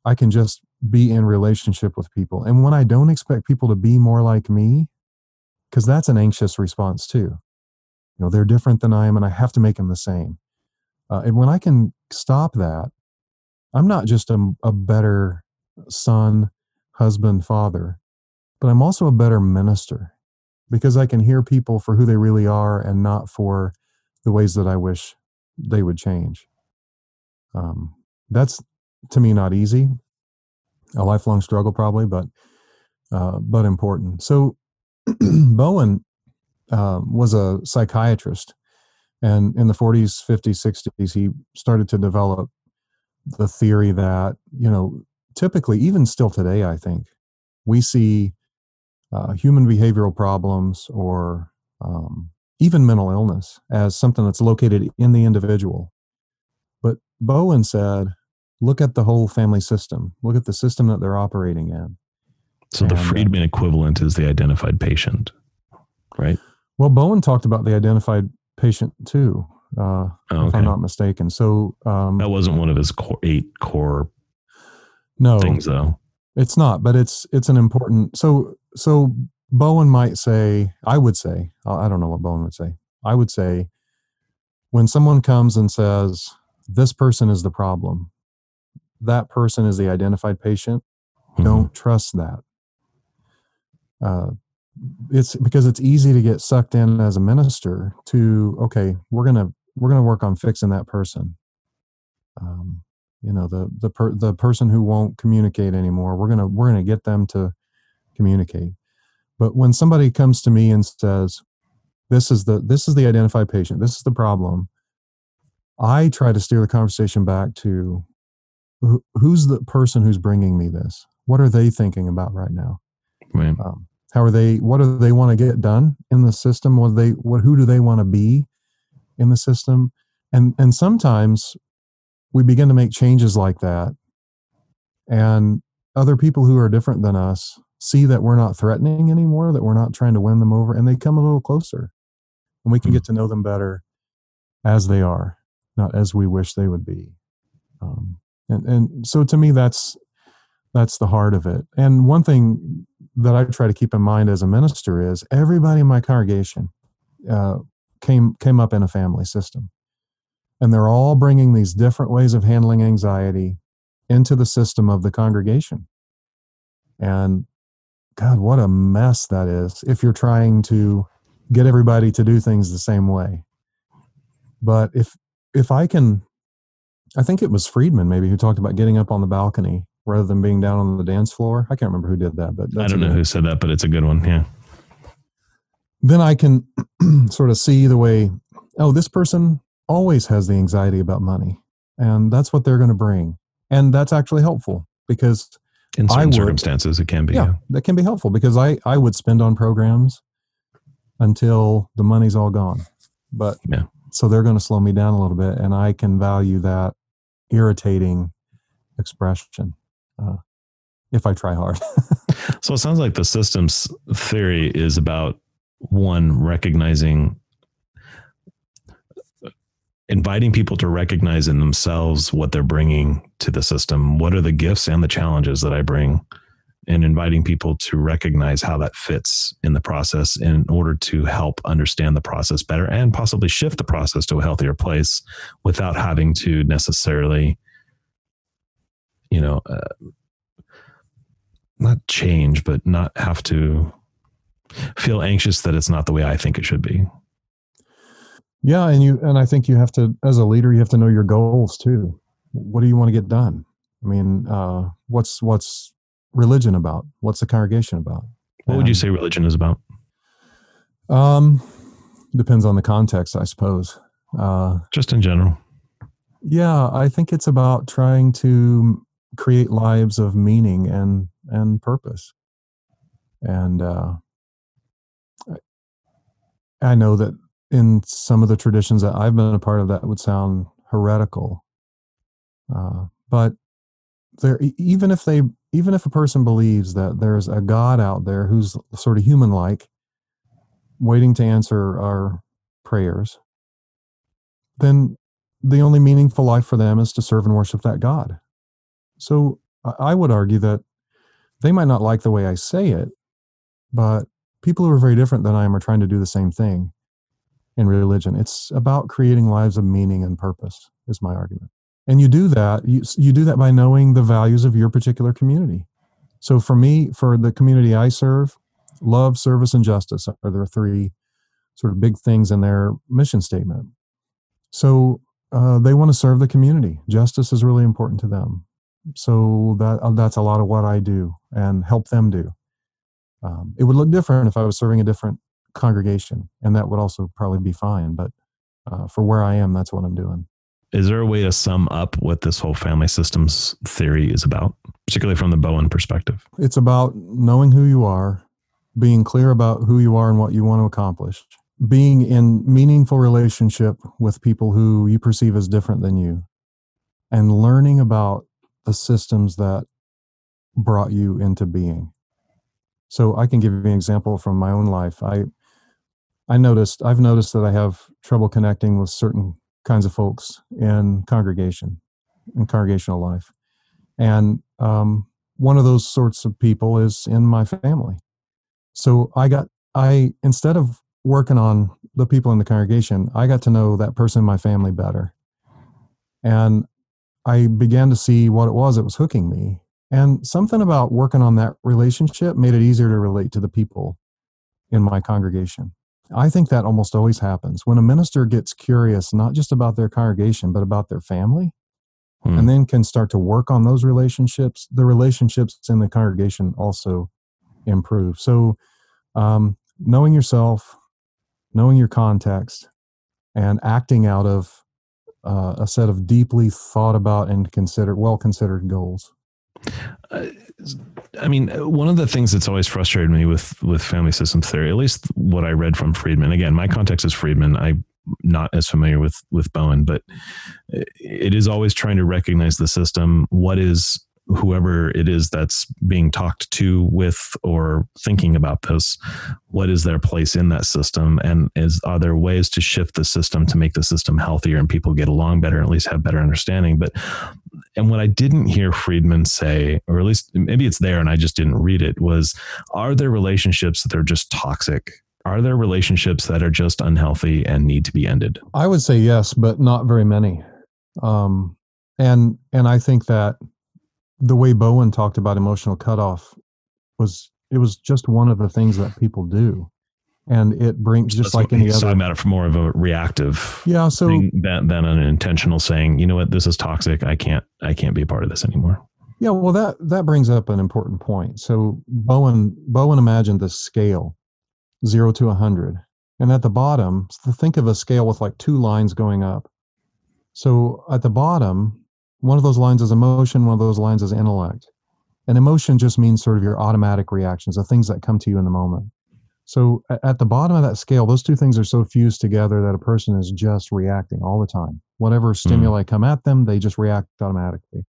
I can just be in relationship with people. And when I don't expect people to be more like me, because that's an anxious response too. You know, they're different than I am, and I have to make them the same. Uh, and when I can stop that, I'm not just a, a better son, husband, father, but I'm also a better minister because I can hear people for who they really are and not for the ways that I wish they would change. Um, that's to me not easy, a lifelong struggle probably, but uh, but important. So Bowen uh, was a psychiatrist, and in the 40s, 50s, 60s, he started to develop the theory that you know typically, even still today, I think we see uh, human behavioral problems or um, even mental illness as something that's located in the individual. But Bowen said, look at the whole family system, look at the system that they're operating in. So and, the uh, Friedman equivalent is the identified patient, right? Well, Bowen talked about the identified patient too, uh, oh, okay. if I'm not mistaken. So um, that wasn't one of his core, eight core no things, though. It's not, but it's it's an important. So so Bowen might say, I would say, I don't know what Bowen would say. I would say, when someone comes and says, this person is the problem, that person is the identified patient, mm-hmm. don't trust that. Uh, it's because it's easy to get sucked in as a minister to okay we're gonna we're gonna work on fixing that person um, you know the the per, the person who won't communicate anymore we're gonna we're gonna get them to communicate but when somebody comes to me and says, "This is the this is the identified patient. This is the problem," I try to steer the conversation back to who's the person who's bringing me this. What are they thinking about right now? Right. Um, how are they? What do they want to get done in the system? What they? What? Who do they want to be in the system? And and sometimes we begin to make changes like that, and other people who are different than us see that we're not threatening anymore, that we're not trying to win them over, and they come a little closer. And we can get to know them better as they are, not as we wish they would be. Um, and, and so to me, that's that's the heart of it. And one thing that I try to keep in mind as a minister is everybody in my congregation uh, came came up in a family system, and they're all bringing these different ways of handling anxiety into the system of the congregation. And God, what a mess that is if you're trying to get everybody to do things the same way. But if if I can I think it was Friedman maybe who talked about getting up on the balcony rather than being down on the dance floor. I can't remember who did that, but I don't know who said that, but it's a good one. Yeah. Then I can sort of see the way, oh, this person always has the anxiety about money. And that's what they're going to bring. And that's actually helpful because in certain would, circumstances it can be yeah, yeah, that can be helpful because i i would spend on programs until the money's all gone but yeah so they're going to slow me down a little bit and i can value that irritating expression uh, if i try hard so it sounds like the systems theory is about one recognizing inviting people to recognize in themselves what they're bringing to the system. What are the gifts and the challenges that I bring and inviting people to recognize how that fits in the process in order to help understand the process better and possibly shift the process to a healthier place without having to necessarily you know uh, not change but not have to feel anxious that it's not the way i think it should be. Yeah and you and i think you have to as a leader you have to know your goals too. What do you want to get done? I mean uh, what's what's religion about? What's the congregation about? What would you say religion is about? Um depends on the context i suppose. Uh, just in general. yeah i think it's about trying to create lives of meaning and and purpose and uh i know that in some of the traditions that I've been a part of, that would sound heretical. Uh, but there, even if they, even if a person believes that there's a God out there who's sort of human-like, waiting to answer our prayers, then the only meaningful life for them is to serve and worship that God. So I would argue that they might not like the way I say it, but people who are very different than I am are trying to do the same thing in religion. It's about creating lives of meaning and purpose, is my argument. And you do that, you, you do that by knowing the values of your particular community. So for me, for the community I serve, love, service, and justice are the three sort of big things in their mission statement. So uh, they want to serve the community. Justice is really important to them. So that uh, that's a lot of what I do and help them do. Um, it would look different if I was serving a different congregation, and that would also probably be fine. But uh, for where I am, that's what I'm doing. Is there a way to sum up what this whole family systems theory is about, particularly from the Bowen perspective? It's about knowing who you are, being clear about who you are and what you want to accomplish, being in meaningful relationship with people who you perceive as different than you, and learning about the systems that brought you into being. So I can give you an example from my own life. I I noticed I've noticed that I have trouble connecting with certain kinds of folks in congregation, in congregational life, and um, one of those sorts of people is in my family. So I got I instead of working on the people in the congregation, I got to know that person in my family better, and I began to see what it was that was hooking me. And something about working on that relationship made it easier to relate to the people in my congregation. I think that almost always happens when a minister gets curious, not just about their congregation, but about their family, hmm. and then can start to work on those relationships. The relationships in the congregation also improve. So, um, knowing yourself, knowing your context, and acting out of uh, a set of deeply thought about and considered, well considered goals. Uh, I mean, one of the things that's always frustrated me with with family systems theory, at least what I read from Friedman. Again, my context is Friedman. I'm not as familiar with with Bowen, but it is always trying to recognize the system. What is whoever it is that's being talked to with or thinking about this what is their place in that system and is are there ways to shift the system to make the system healthier and people get along better and at least have better understanding but and what I didn't hear Friedman say, or at least maybe it's there and I just didn't read it, was are there relationships that are just toxic? Are there relationships that are just unhealthy and need to be ended? I would say yes, but not very many. Um, and and I think that the way Bowen talked about emotional cutoff was it was just one of the things that people do and it brings just like any other. talking about it for more of a reactive, yeah. So than than an intentional saying, you know what, this is toxic. I can't I can't be a part of this anymore. Yeah, well that that brings up an important point. So Bowen Bowen imagined this scale, zero to a hundred, and at the bottom, think of a scale with like two lines going up. So at the bottom, one of those lines is emotion, one of those lines is intellect. And emotion just means sort of your automatic reactions, the things that come to you in the moment. So at the bottom of that scale, those two things are so fused together that a person is just reacting all the time. Whatever hmm. stimuli mm. come at them, they just react automatically.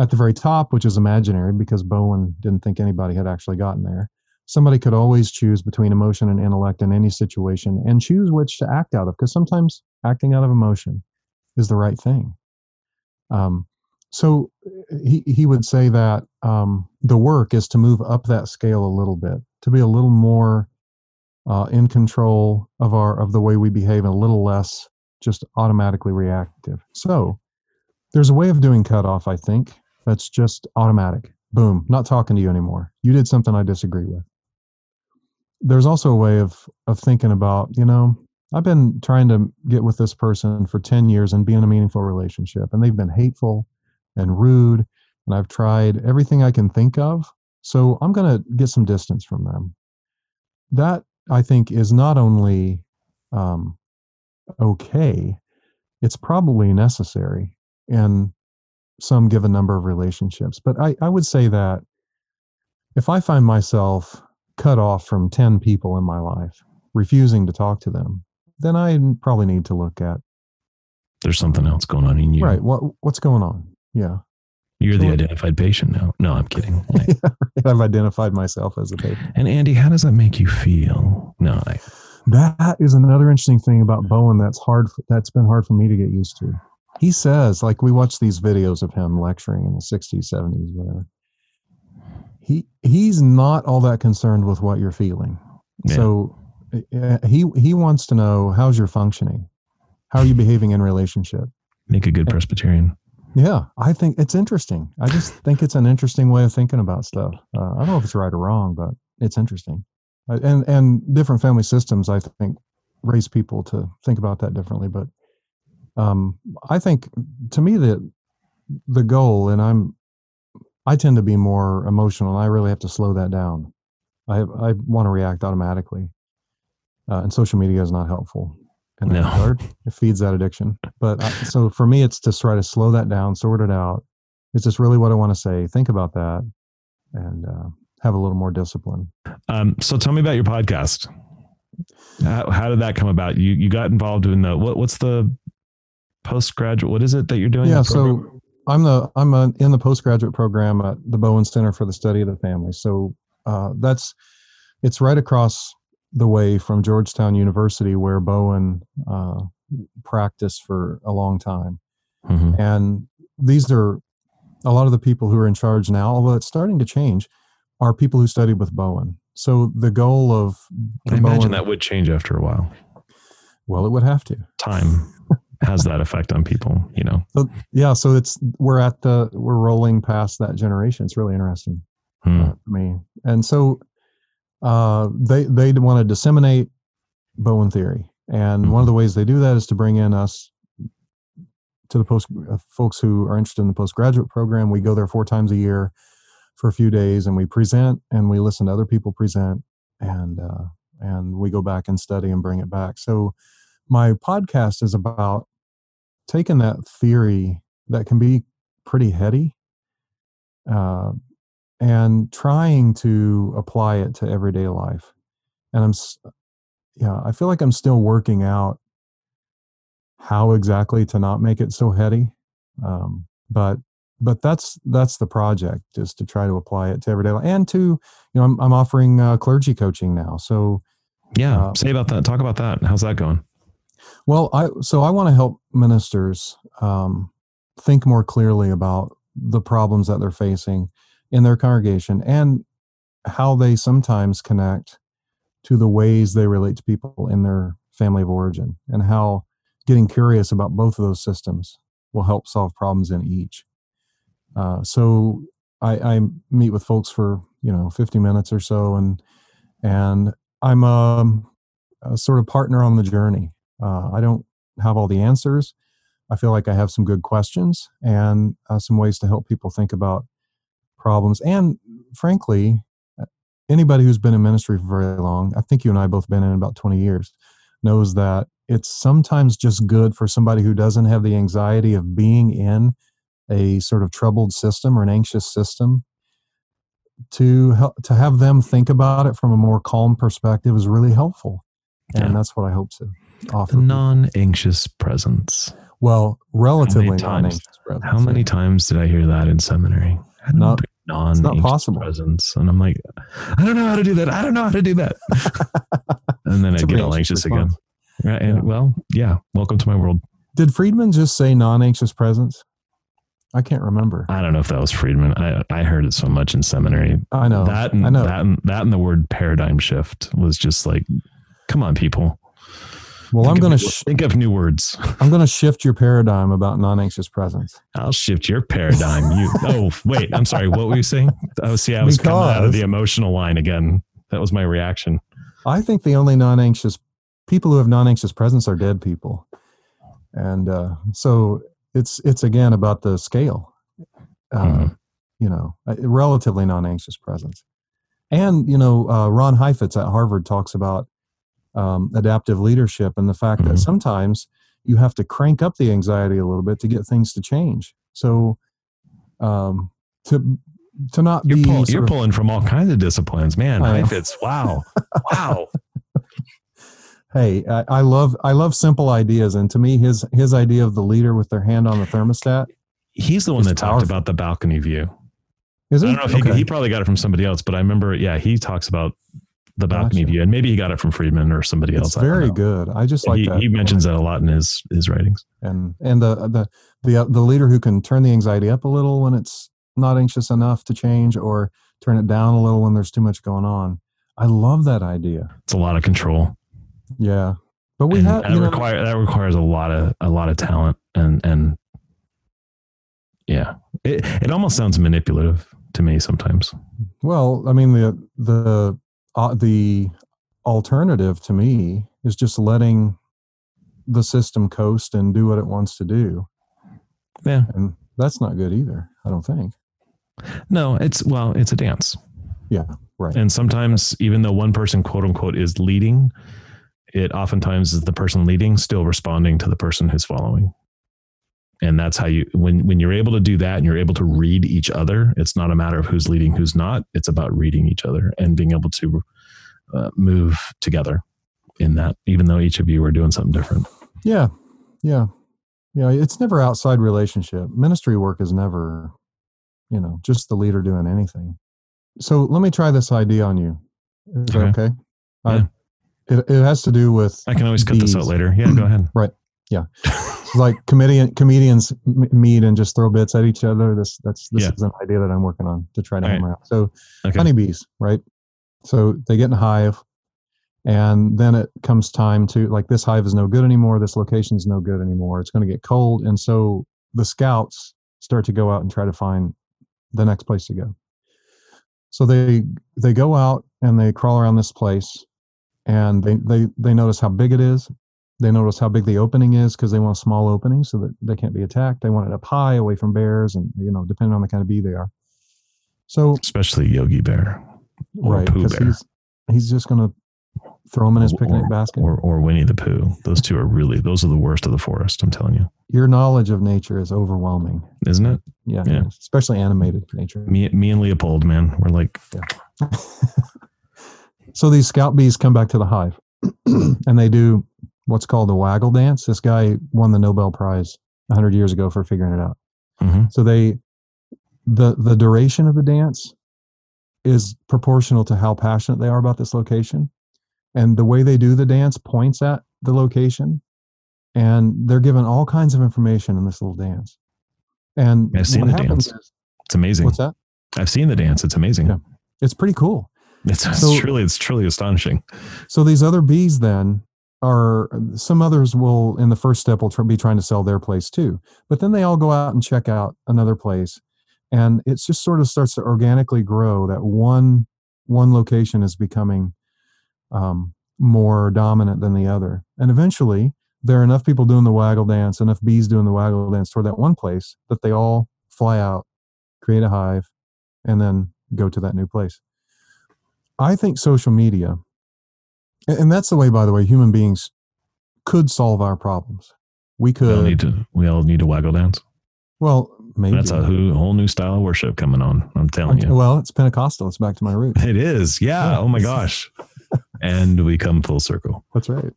At the very top, which is imaginary because Bowen didn't think anybody had actually gotten there, somebody could always choose between emotion and intellect in any situation and choose which to act out of because sometimes acting out of emotion is the right thing. Um, so he, he would say that um, the work is to move up that scale a little bit, to be a little more uh, in control of our of the way we behave, and a little less just automatically reactive. So there's a way of doing cutoff, I think, that's just automatic. Boom, not talking to you anymore. You did something I disagree with. There's also a way of of thinking about, you know, I've been trying to get with this person for 10 years and be in a meaningful relationship, and they've been hateful and rude, and I've tried everything I can think of. So I'm going to get some distance from them. That I think is not only um, okay, it's probably necessary in some given number of relationships. But I, I would say that if I find myself cut off from 10 people in my life, refusing to talk to them, then I probably need to look at there's something else going on in you. Right. What what's going on? Yeah. You're the identified patient now. No, I'm kidding. I've identified myself as a patient. And Andy, how does that make you feel? No, I, that is another interesting thing about Bowen that's hard. That's been hard for me to get used to. He says, like we watch these videos of him lecturing in the 60s, 70s, whatever. He he's not all that concerned with what you're feeling. Yeah. So he he wants to know how's your functioning, how are you behaving in relationship. Make a good Presbyterian. Yeah, I think it's interesting. I just think it's an interesting way of thinking about stuff. Uh, I don't know if it's right or wrong, but it's interesting. Uh, and and different family systems, I think, raise people to think about that differently. But um, I think, to me, that the goal, and I'm, I tend to be more emotional, and I really have to slow that down. I I want to react automatically, uh, and social media is not helpful in that no. regard. It feeds that addiction. But I, so for me, it's to try to slow that down, sort it out. Is this really what I want to say? Think about that, and uh, have a little more discipline. Um, so tell me about your podcast. How, how, did that come about? You you got involved in the what? What's the postgraduate? What is it that you're doing? Yeah, so I'm the I'm a, in the postgraduate program at the Bowen Center for the Study of the Family. So uh, that's it's right across the way from Georgetown University, where Bowen uh, practiced for a long time. Mm-hmm. And these are a lot of the people who are in charge now, although it's starting to change, are people who studied with Bowen. So the goal of I imagine Bowen, that would change after a while. Well, it would have to. Time has that effect on people, you know. So, yeah, so it's we're at the we're rolling past that generation. It's really interesting hmm. uh, for me. And so uh, they they want to disseminate Bowen theory, and mm-hmm. one of the ways they do that is to bring in us to the post uh, folks who are interested in the postgraduate program. We go there four times a year for a few days, and we present and we listen to other people present, and uh, and we go back and study and bring it back. So my podcast is about taking that theory that can be pretty heady uh, and trying to apply it to everyday life. And I'm, yeah, I feel like I'm still working out how exactly to not make it so heady. Um, but but that's that's the project is to try to apply it to everyday life and to you know I'm I'm offering uh, clergy coaching now. So yeah, uh, say about that. Talk about that. How's that going? Well, I so I want to help ministers um, think more clearly about the problems that they're facing in their congregation and how they sometimes connect to the ways they relate to people in their family of origin and how getting curious about both of those systems will help solve problems in each. Uh, so I, I, meet with folks for you know 50 minutes or so, and and I'm a, um, a sort of partner on the journey. Uh, I don't have all the answers. I feel like I have some good questions and uh, some ways to help people think about problems. And frankly, anybody who's been in ministry for very long, I think you and I both been in about 20 years, knows that it's sometimes just good for somebody who doesn't have the anxiety of being in a sort of troubled system or an anxious system to help to have them think about it from a more calm perspective is really helpful and yeah. that's what i hope to offer non-anxious presence well relatively non-anxious presence how many times did i hear that in seminary not non it's not possible presence and i'm like i don't know how to do that i don't know how to do that and then i get all anxious response. again right and yeah. well yeah welcome to my world did friedman just say non-anxious presence I can't remember. I don't know if that was Friedman. I I heard it so much in seminary. I know that and I know. that and that and the word paradigm shift was just like, come on, people. Well, Think I'm going to sh- think of new words. I'm going to shift your paradigm about non-anxious presence. I'll shift your paradigm. You oh wait, I'm sorry. What were you saying? Oh, see, I was coming out of the emotional line again. That was my reaction. I think the only non-anxious people who have non-anxious presence are dead people, and uh, so it's it's again about the scale. Uh, Mhm. You know, relatively non-anxious presence, and you know, uh, Ron Heifetz at Harvard talks about um, adaptive leadership and the fact Mhm. that sometimes you have to crank up the anxiety a little bit to get things to change. So, um, to to not You're, be pull, you're of- pulling from all kinds of disciplines, man. I. Heifetz, wow, wow. hey I, I love i love simple ideas and to me his his idea of the leader with their hand on the thermostat He's the one It's that talked about the balcony view. is I don't know if Okay. he, he probably got it from somebody else, but I remember, yeah, he talks about the balcony Gotcha. view, and maybe he got it from Friedman or somebody it's else. Very good i just like he, that he mentions that a lot in his his writings. and and the the the, uh, the leader who can turn the anxiety up a little when it's not anxious enough to change or turn it down a little when there's too much going on i love that idea It's a lot of control. yeah but we and have that you know, that requires a lot of a lot of talent and and yeah, it it almost sounds manipulative to me sometimes. Well, I mean the the uh, the alternative to me is just letting the system coast and do what it wants to do, Yeah, and that's not good either. I don't think. no, it's well, it's a dance. Yeah, right. And sometimes, even though one person, quote unquote, is leading, it oftentimes is the person leading still responding to the person who's following. And that's how you, when when you're able to do that and you're able to read each other, it's not a matter of who's leading, who's not. It's about reading each other and being able to uh, move together in that, even though each of you are doing something different. Yeah, yeah, yeah. It's never outside relationship. Ministry work is never, you know, just the leader doing anything. So let me try this idea on you. Is that Okay. okay? I- Yeah. it, it has to do with I can always cut this out later. Yeah, go ahead. like comedian comedians meet and just throw bits at each other. This that's this Yeah. is an idea that I'm working on to try to All right. hammer out. So Okay. honeybees, right? So they get in a hive, and then it comes time to like this hive is no good anymore. This location is no good anymore. It's going to get cold, and so the scouts start to go out and try to find the next place to go. So they they go out and they crawl around this place, and they they they notice how big it is. They notice how big the opening is because they want a small opening so that they can't be attacked. They want it up high, away from bears, and you know, depending on the kind of bee they are. So Especially Yogi Bear or right, because he's he's just gonna throw them in his Or- picnic basket. or, or Winnie the Pooh. Those two are really, those are the worst of the forest. I'm telling you. Your knowledge of nature is overwhelming. Isn't it? Yeah, Yeah. especially animated nature. Me, me and Leopold, man, we're like, so these scout bees come back to the hive, and they do what's called the waggle dance. This guy won the Nobel Prize 100 years ago for figuring it out. mhm. So they the the duration of the dance is proportional to how passionate they are about this location. And the way they do the dance points at the location and they're given all kinds of information in this little dance. And I've seen the dance. is- it's amazing. what's that? I've seen the dance. It's amazing. Yeah. It's pretty cool. It's, it's So- truly, it's truly astonishing. So these other bees then are some others will in the first step will tr- be trying to sell their place too, but then they all go out and check out another place, and it's just sort of starts to organically grow that one one location is becoming um, more dominant than the other, and eventually there are enough people doing the waggle dance, enough bees doing the waggle dance toward that one place that they all fly out, create a hive, and then go to that new place. I think social media and that's the way, by the way, human beings could solve our problems. We could. We all need to, we all need to waggle dance. well, maybe. That's a who, whole new style of worship coming on. I'm telling you. Well, it's Pentecostal. It's back to my roots. It is. Yeah. Yeah. Oh my gosh. and we come full circle. That's right.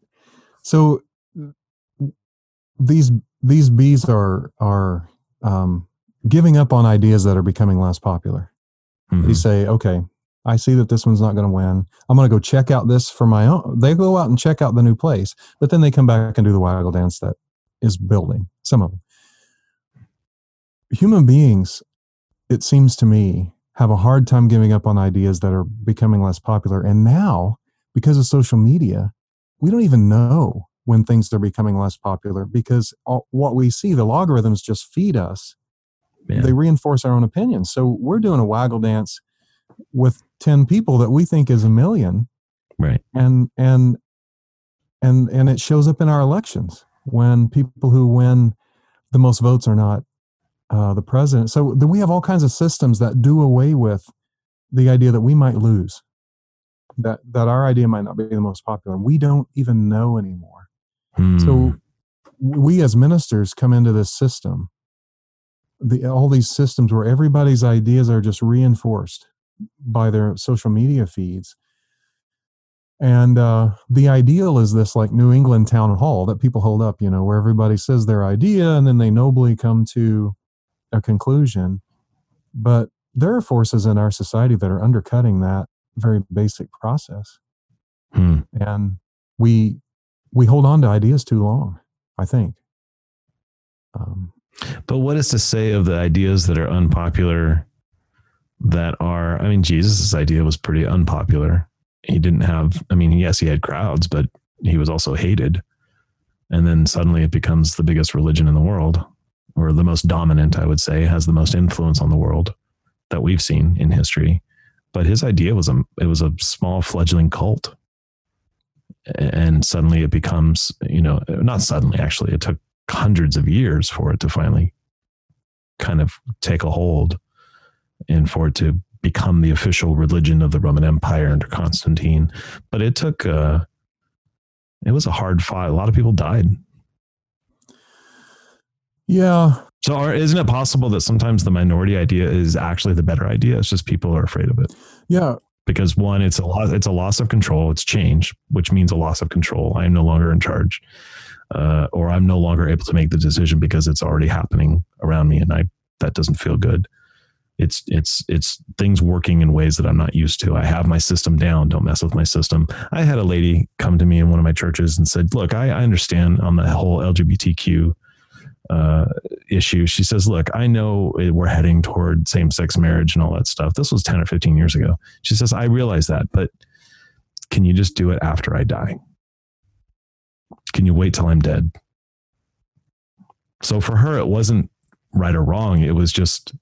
So these these bees are are um, giving up on ideas that are becoming less popular. Mhm. They say, okay, I see that this one's not going to win. I'm going to go check out this for my own. They go out and check out the new place, but then they come back and do the waggle dance that is building. Some of them. human beings, it seems to me, have a hard time giving up on ideas that are becoming less popular. And now, because of social media, we don't even know when things are becoming less popular because all, what we see, the logarithms just feed us. Yeah. They reinforce our own opinions. So we're doing a waggle dance with 10 people that we think is a million. Right. And, and, and, and it shows up in our elections when people who win the most votes are not uh, the president. So we have all kinds of systems that do away with the idea that we might lose, that that our idea might not be the most popular. We don't even know anymore. Hmm. So we as ministers come into this system, the all these systems where everybody's ideas are just reinforced by their social media feeds. And uh, the ideal is this like New England town hall that people hold up, you know, where everybody says their idea and then they nobly come to a conclusion. But there are forces in our society that are undercutting that very basic process. Hmm. And we we hold on to ideas too long, I think. Um, but what is to say of the ideas that are unpopular that are I mean, Jesus' idea was pretty unpopular. He didn't have I mean, yes, he had crowds, but he was also hated. And then suddenly it becomes the biggest religion in the world or the most dominant, I would say, has the most influence on the world that we've seen in history. But his idea was a it was a small fledgling cult, and suddenly it becomes you know not suddenly actually it took hundreds of years for it to finally kind of take a hold and for it to become the official religion of the Roman Empire under Constantine. But it took uh, it was a hard fight. A lot of people died yeah. So, are, isn't it possible that sometimes the minority idea is actually the better idea? It's just people are afraid of it. Yeah. Because one, it's a loss, it's a loss of control. It's change, which means a loss of control. I am no longer in charge, uh, or I'm no longer able to make the decision because it's already happening around me, and I that doesn't feel good. It's it's it's things working in ways that I'm not used to. I have my system down. Don't mess with my system. I had a lady come to me in one of my churches and said, "Look, I, I understand on the whole LGBTQ." uh, issue. She says, Look, I know we're heading toward same sex marriage and all that stuff. This was 10 or 15 years ago. She says, I realize that, but can you just do it after I die? Can you wait till I'm dead? So for her, it wasn't right or wrong. It was just,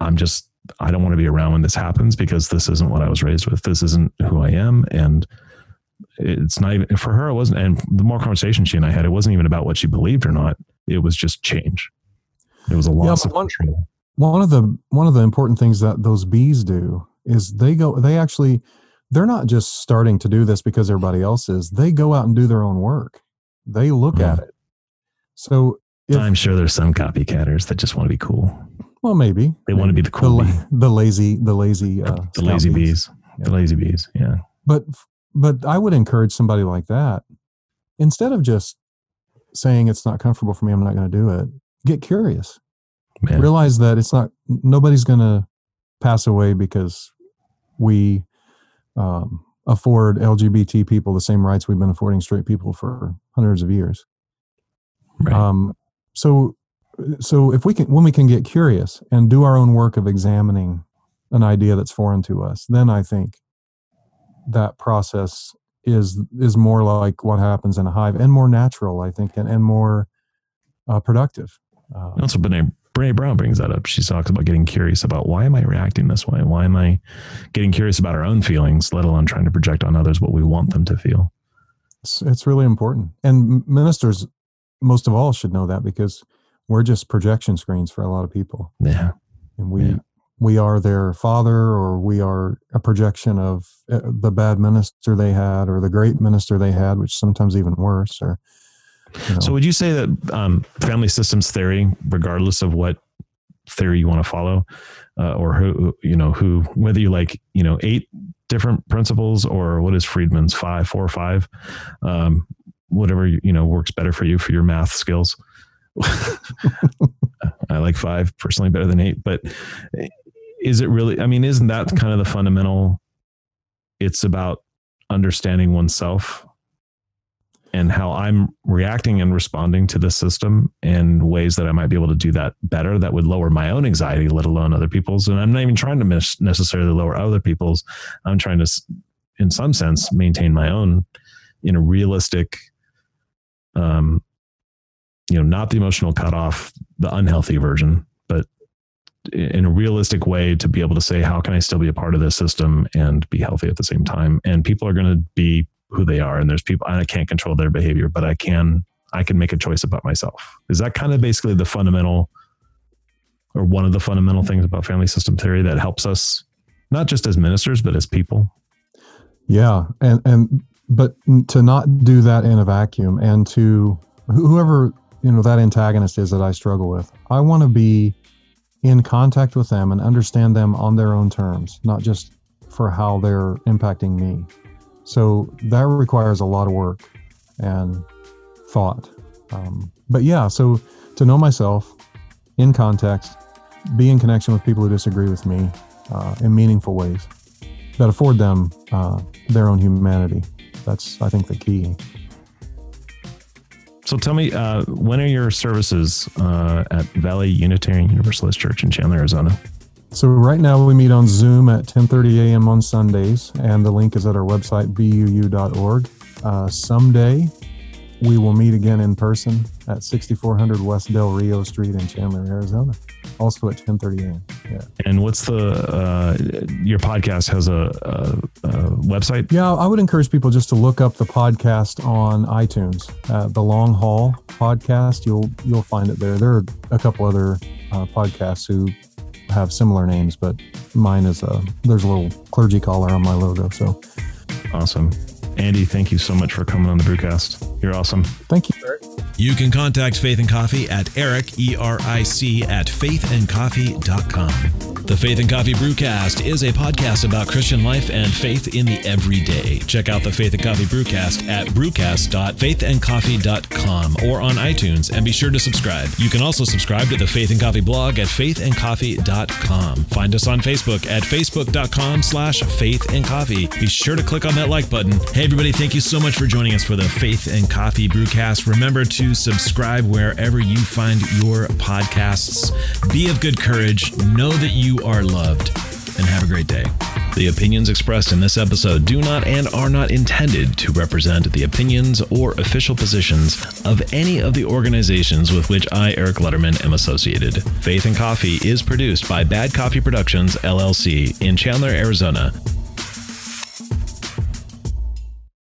I'm just, I don't want to be around when this happens because this isn't what I was raised with. This isn't who I am. And it's not even for her. It wasn't. And the more conversation she and I had, it wasn't even about what she believed or not it was just change. It was a loss yeah, of one, control. One of the one of the important things that those bees do is they go they actually they're not just starting to do this because everybody else is. They go out and do their own work. They look mm. at it. So if, I'm sure there's some copycatters that just want to be cool. Well, maybe they maybe. want to be the cool, the, the lazy, the lazy, uh, the lazy bees, bees. Yeah. the lazy bees. Yeah. But but I would encourage somebody like that instead of just saying it's not comfortable for me, I'm not going to do it. Get curious. Man. Realize that it's not, nobody's going to pass away because we um, afford LGBT people the same rights we've been affording straight people for hundreds of years. Right. Um, so, so if we can, when we can get curious and do our own work of examining an idea that's foreign to us, then I think that process is is more like what happens in a hive and more natural, I think, and, and more uh, productive. Uh, also, Brene, Brene Brown brings that up. She talks about getting curious about why am I reacting this way? Why am I getting curious about our own feelings, let alone trying to project on others what we want them to feel? It's, it's really important. And ministers, most of all, should know that because we're just projection screens for a lot of people. Yeah. And we, yeah we are their father or we are a projection of eh, the bad minister they had or the great minister they had which sometimes even worse or you know. so would you say that um, family systems theory regardless of what theory you want to follow uh, or who you know who whether you like you know eight different principles or what is friedman's five four or five um, whatever you know works better for you for your math skills I like five personally better than eight, but is it really i mean isn't that kind of the fundamental it's about understanding oneself and how I'm reacting and responding to the system in ways that I might be able to do that better that would lower my own anxiety, let alone other people's. And I'm not even trying to necessarily lower other people's. I'm trying to, in some sense, maintain my own in a realistic, um, you know, not the emotional cutoff, the unhealthy version, but in a realistic way to be able to say, how can I still be a part of this system and be healthy at the same time? And people are going to be who they are and there's people i can't control their behavior but i can i can make a choice about myself. Is that kind of basically the fundamental or one of the fundamental mm-hmm. things about family system theory that helps us not just as ministers but as people? Yeah and and but to not do that in a vacuum and to whoever you know that antagonist is that i struggle with i want to be in contact with them and understand them on their own terms not just for how they're impacting me so that requires a lot of work and thought. Um, but yeah, so to know myself in context, be in connection with people who disagree with me uh, in meaningful ways that afford them uh, their own humanity. That's, I think, the key. So tell me, uh, when are your services uh, at Valley Unitarian Universalist Church in Chandler, Arizona? So right now we meet on Zoom at 10:30 a.m. on Sundays, and the link is at our website buu.org. Uh, someday we will meet again in person at 6400 West Del Rio Street in Chandler, Arizona, also at 10:30 a.m. Yeah. And what's the uh, your podcast has a, a, a, website? Yeah, I would encourage people just to look up the podcast on iTunes, uh, the Long Haul Podcast. You'll you'll find it there. There are a couple other uh, podcasts who have similar names, but mine is a there's a little clergy collar on my logo. So awesome. Andy, thank you so much for coming on the Brewcast. You're awesome. Thank you. Eric. You can contact Faith and Coffee at Eric, E R I C, at faithandcoffee.com. The Faith and Coffee Brewcast is a podcast about Christian life and faith in the everyday. Check out the Faith and Coffee Brewcast at brewcast.faithandcoffee.com or on iTunes and be sure to subscribe. You can also subscribe to the Faith and Coffee blog at faithandcoffee.com. Find us on Facebook at facebook.com slash faith and coffee. Be sure to click on that like button. Hey everybody, thank you so much for joining us for the Faith and Coffee Brewcast. Remember to subscribe wherever you find your podcasts. Be of good courage. Know that you are loved, and have a great day. The opinions expressed in this episode do not and are not intended to represent the opinions or official positions of any of the organizations with which I, Eric Letterman, am associated. Faith and Coffee is produced by Bad Coffee Productions, LLC, in Chandler, Arizona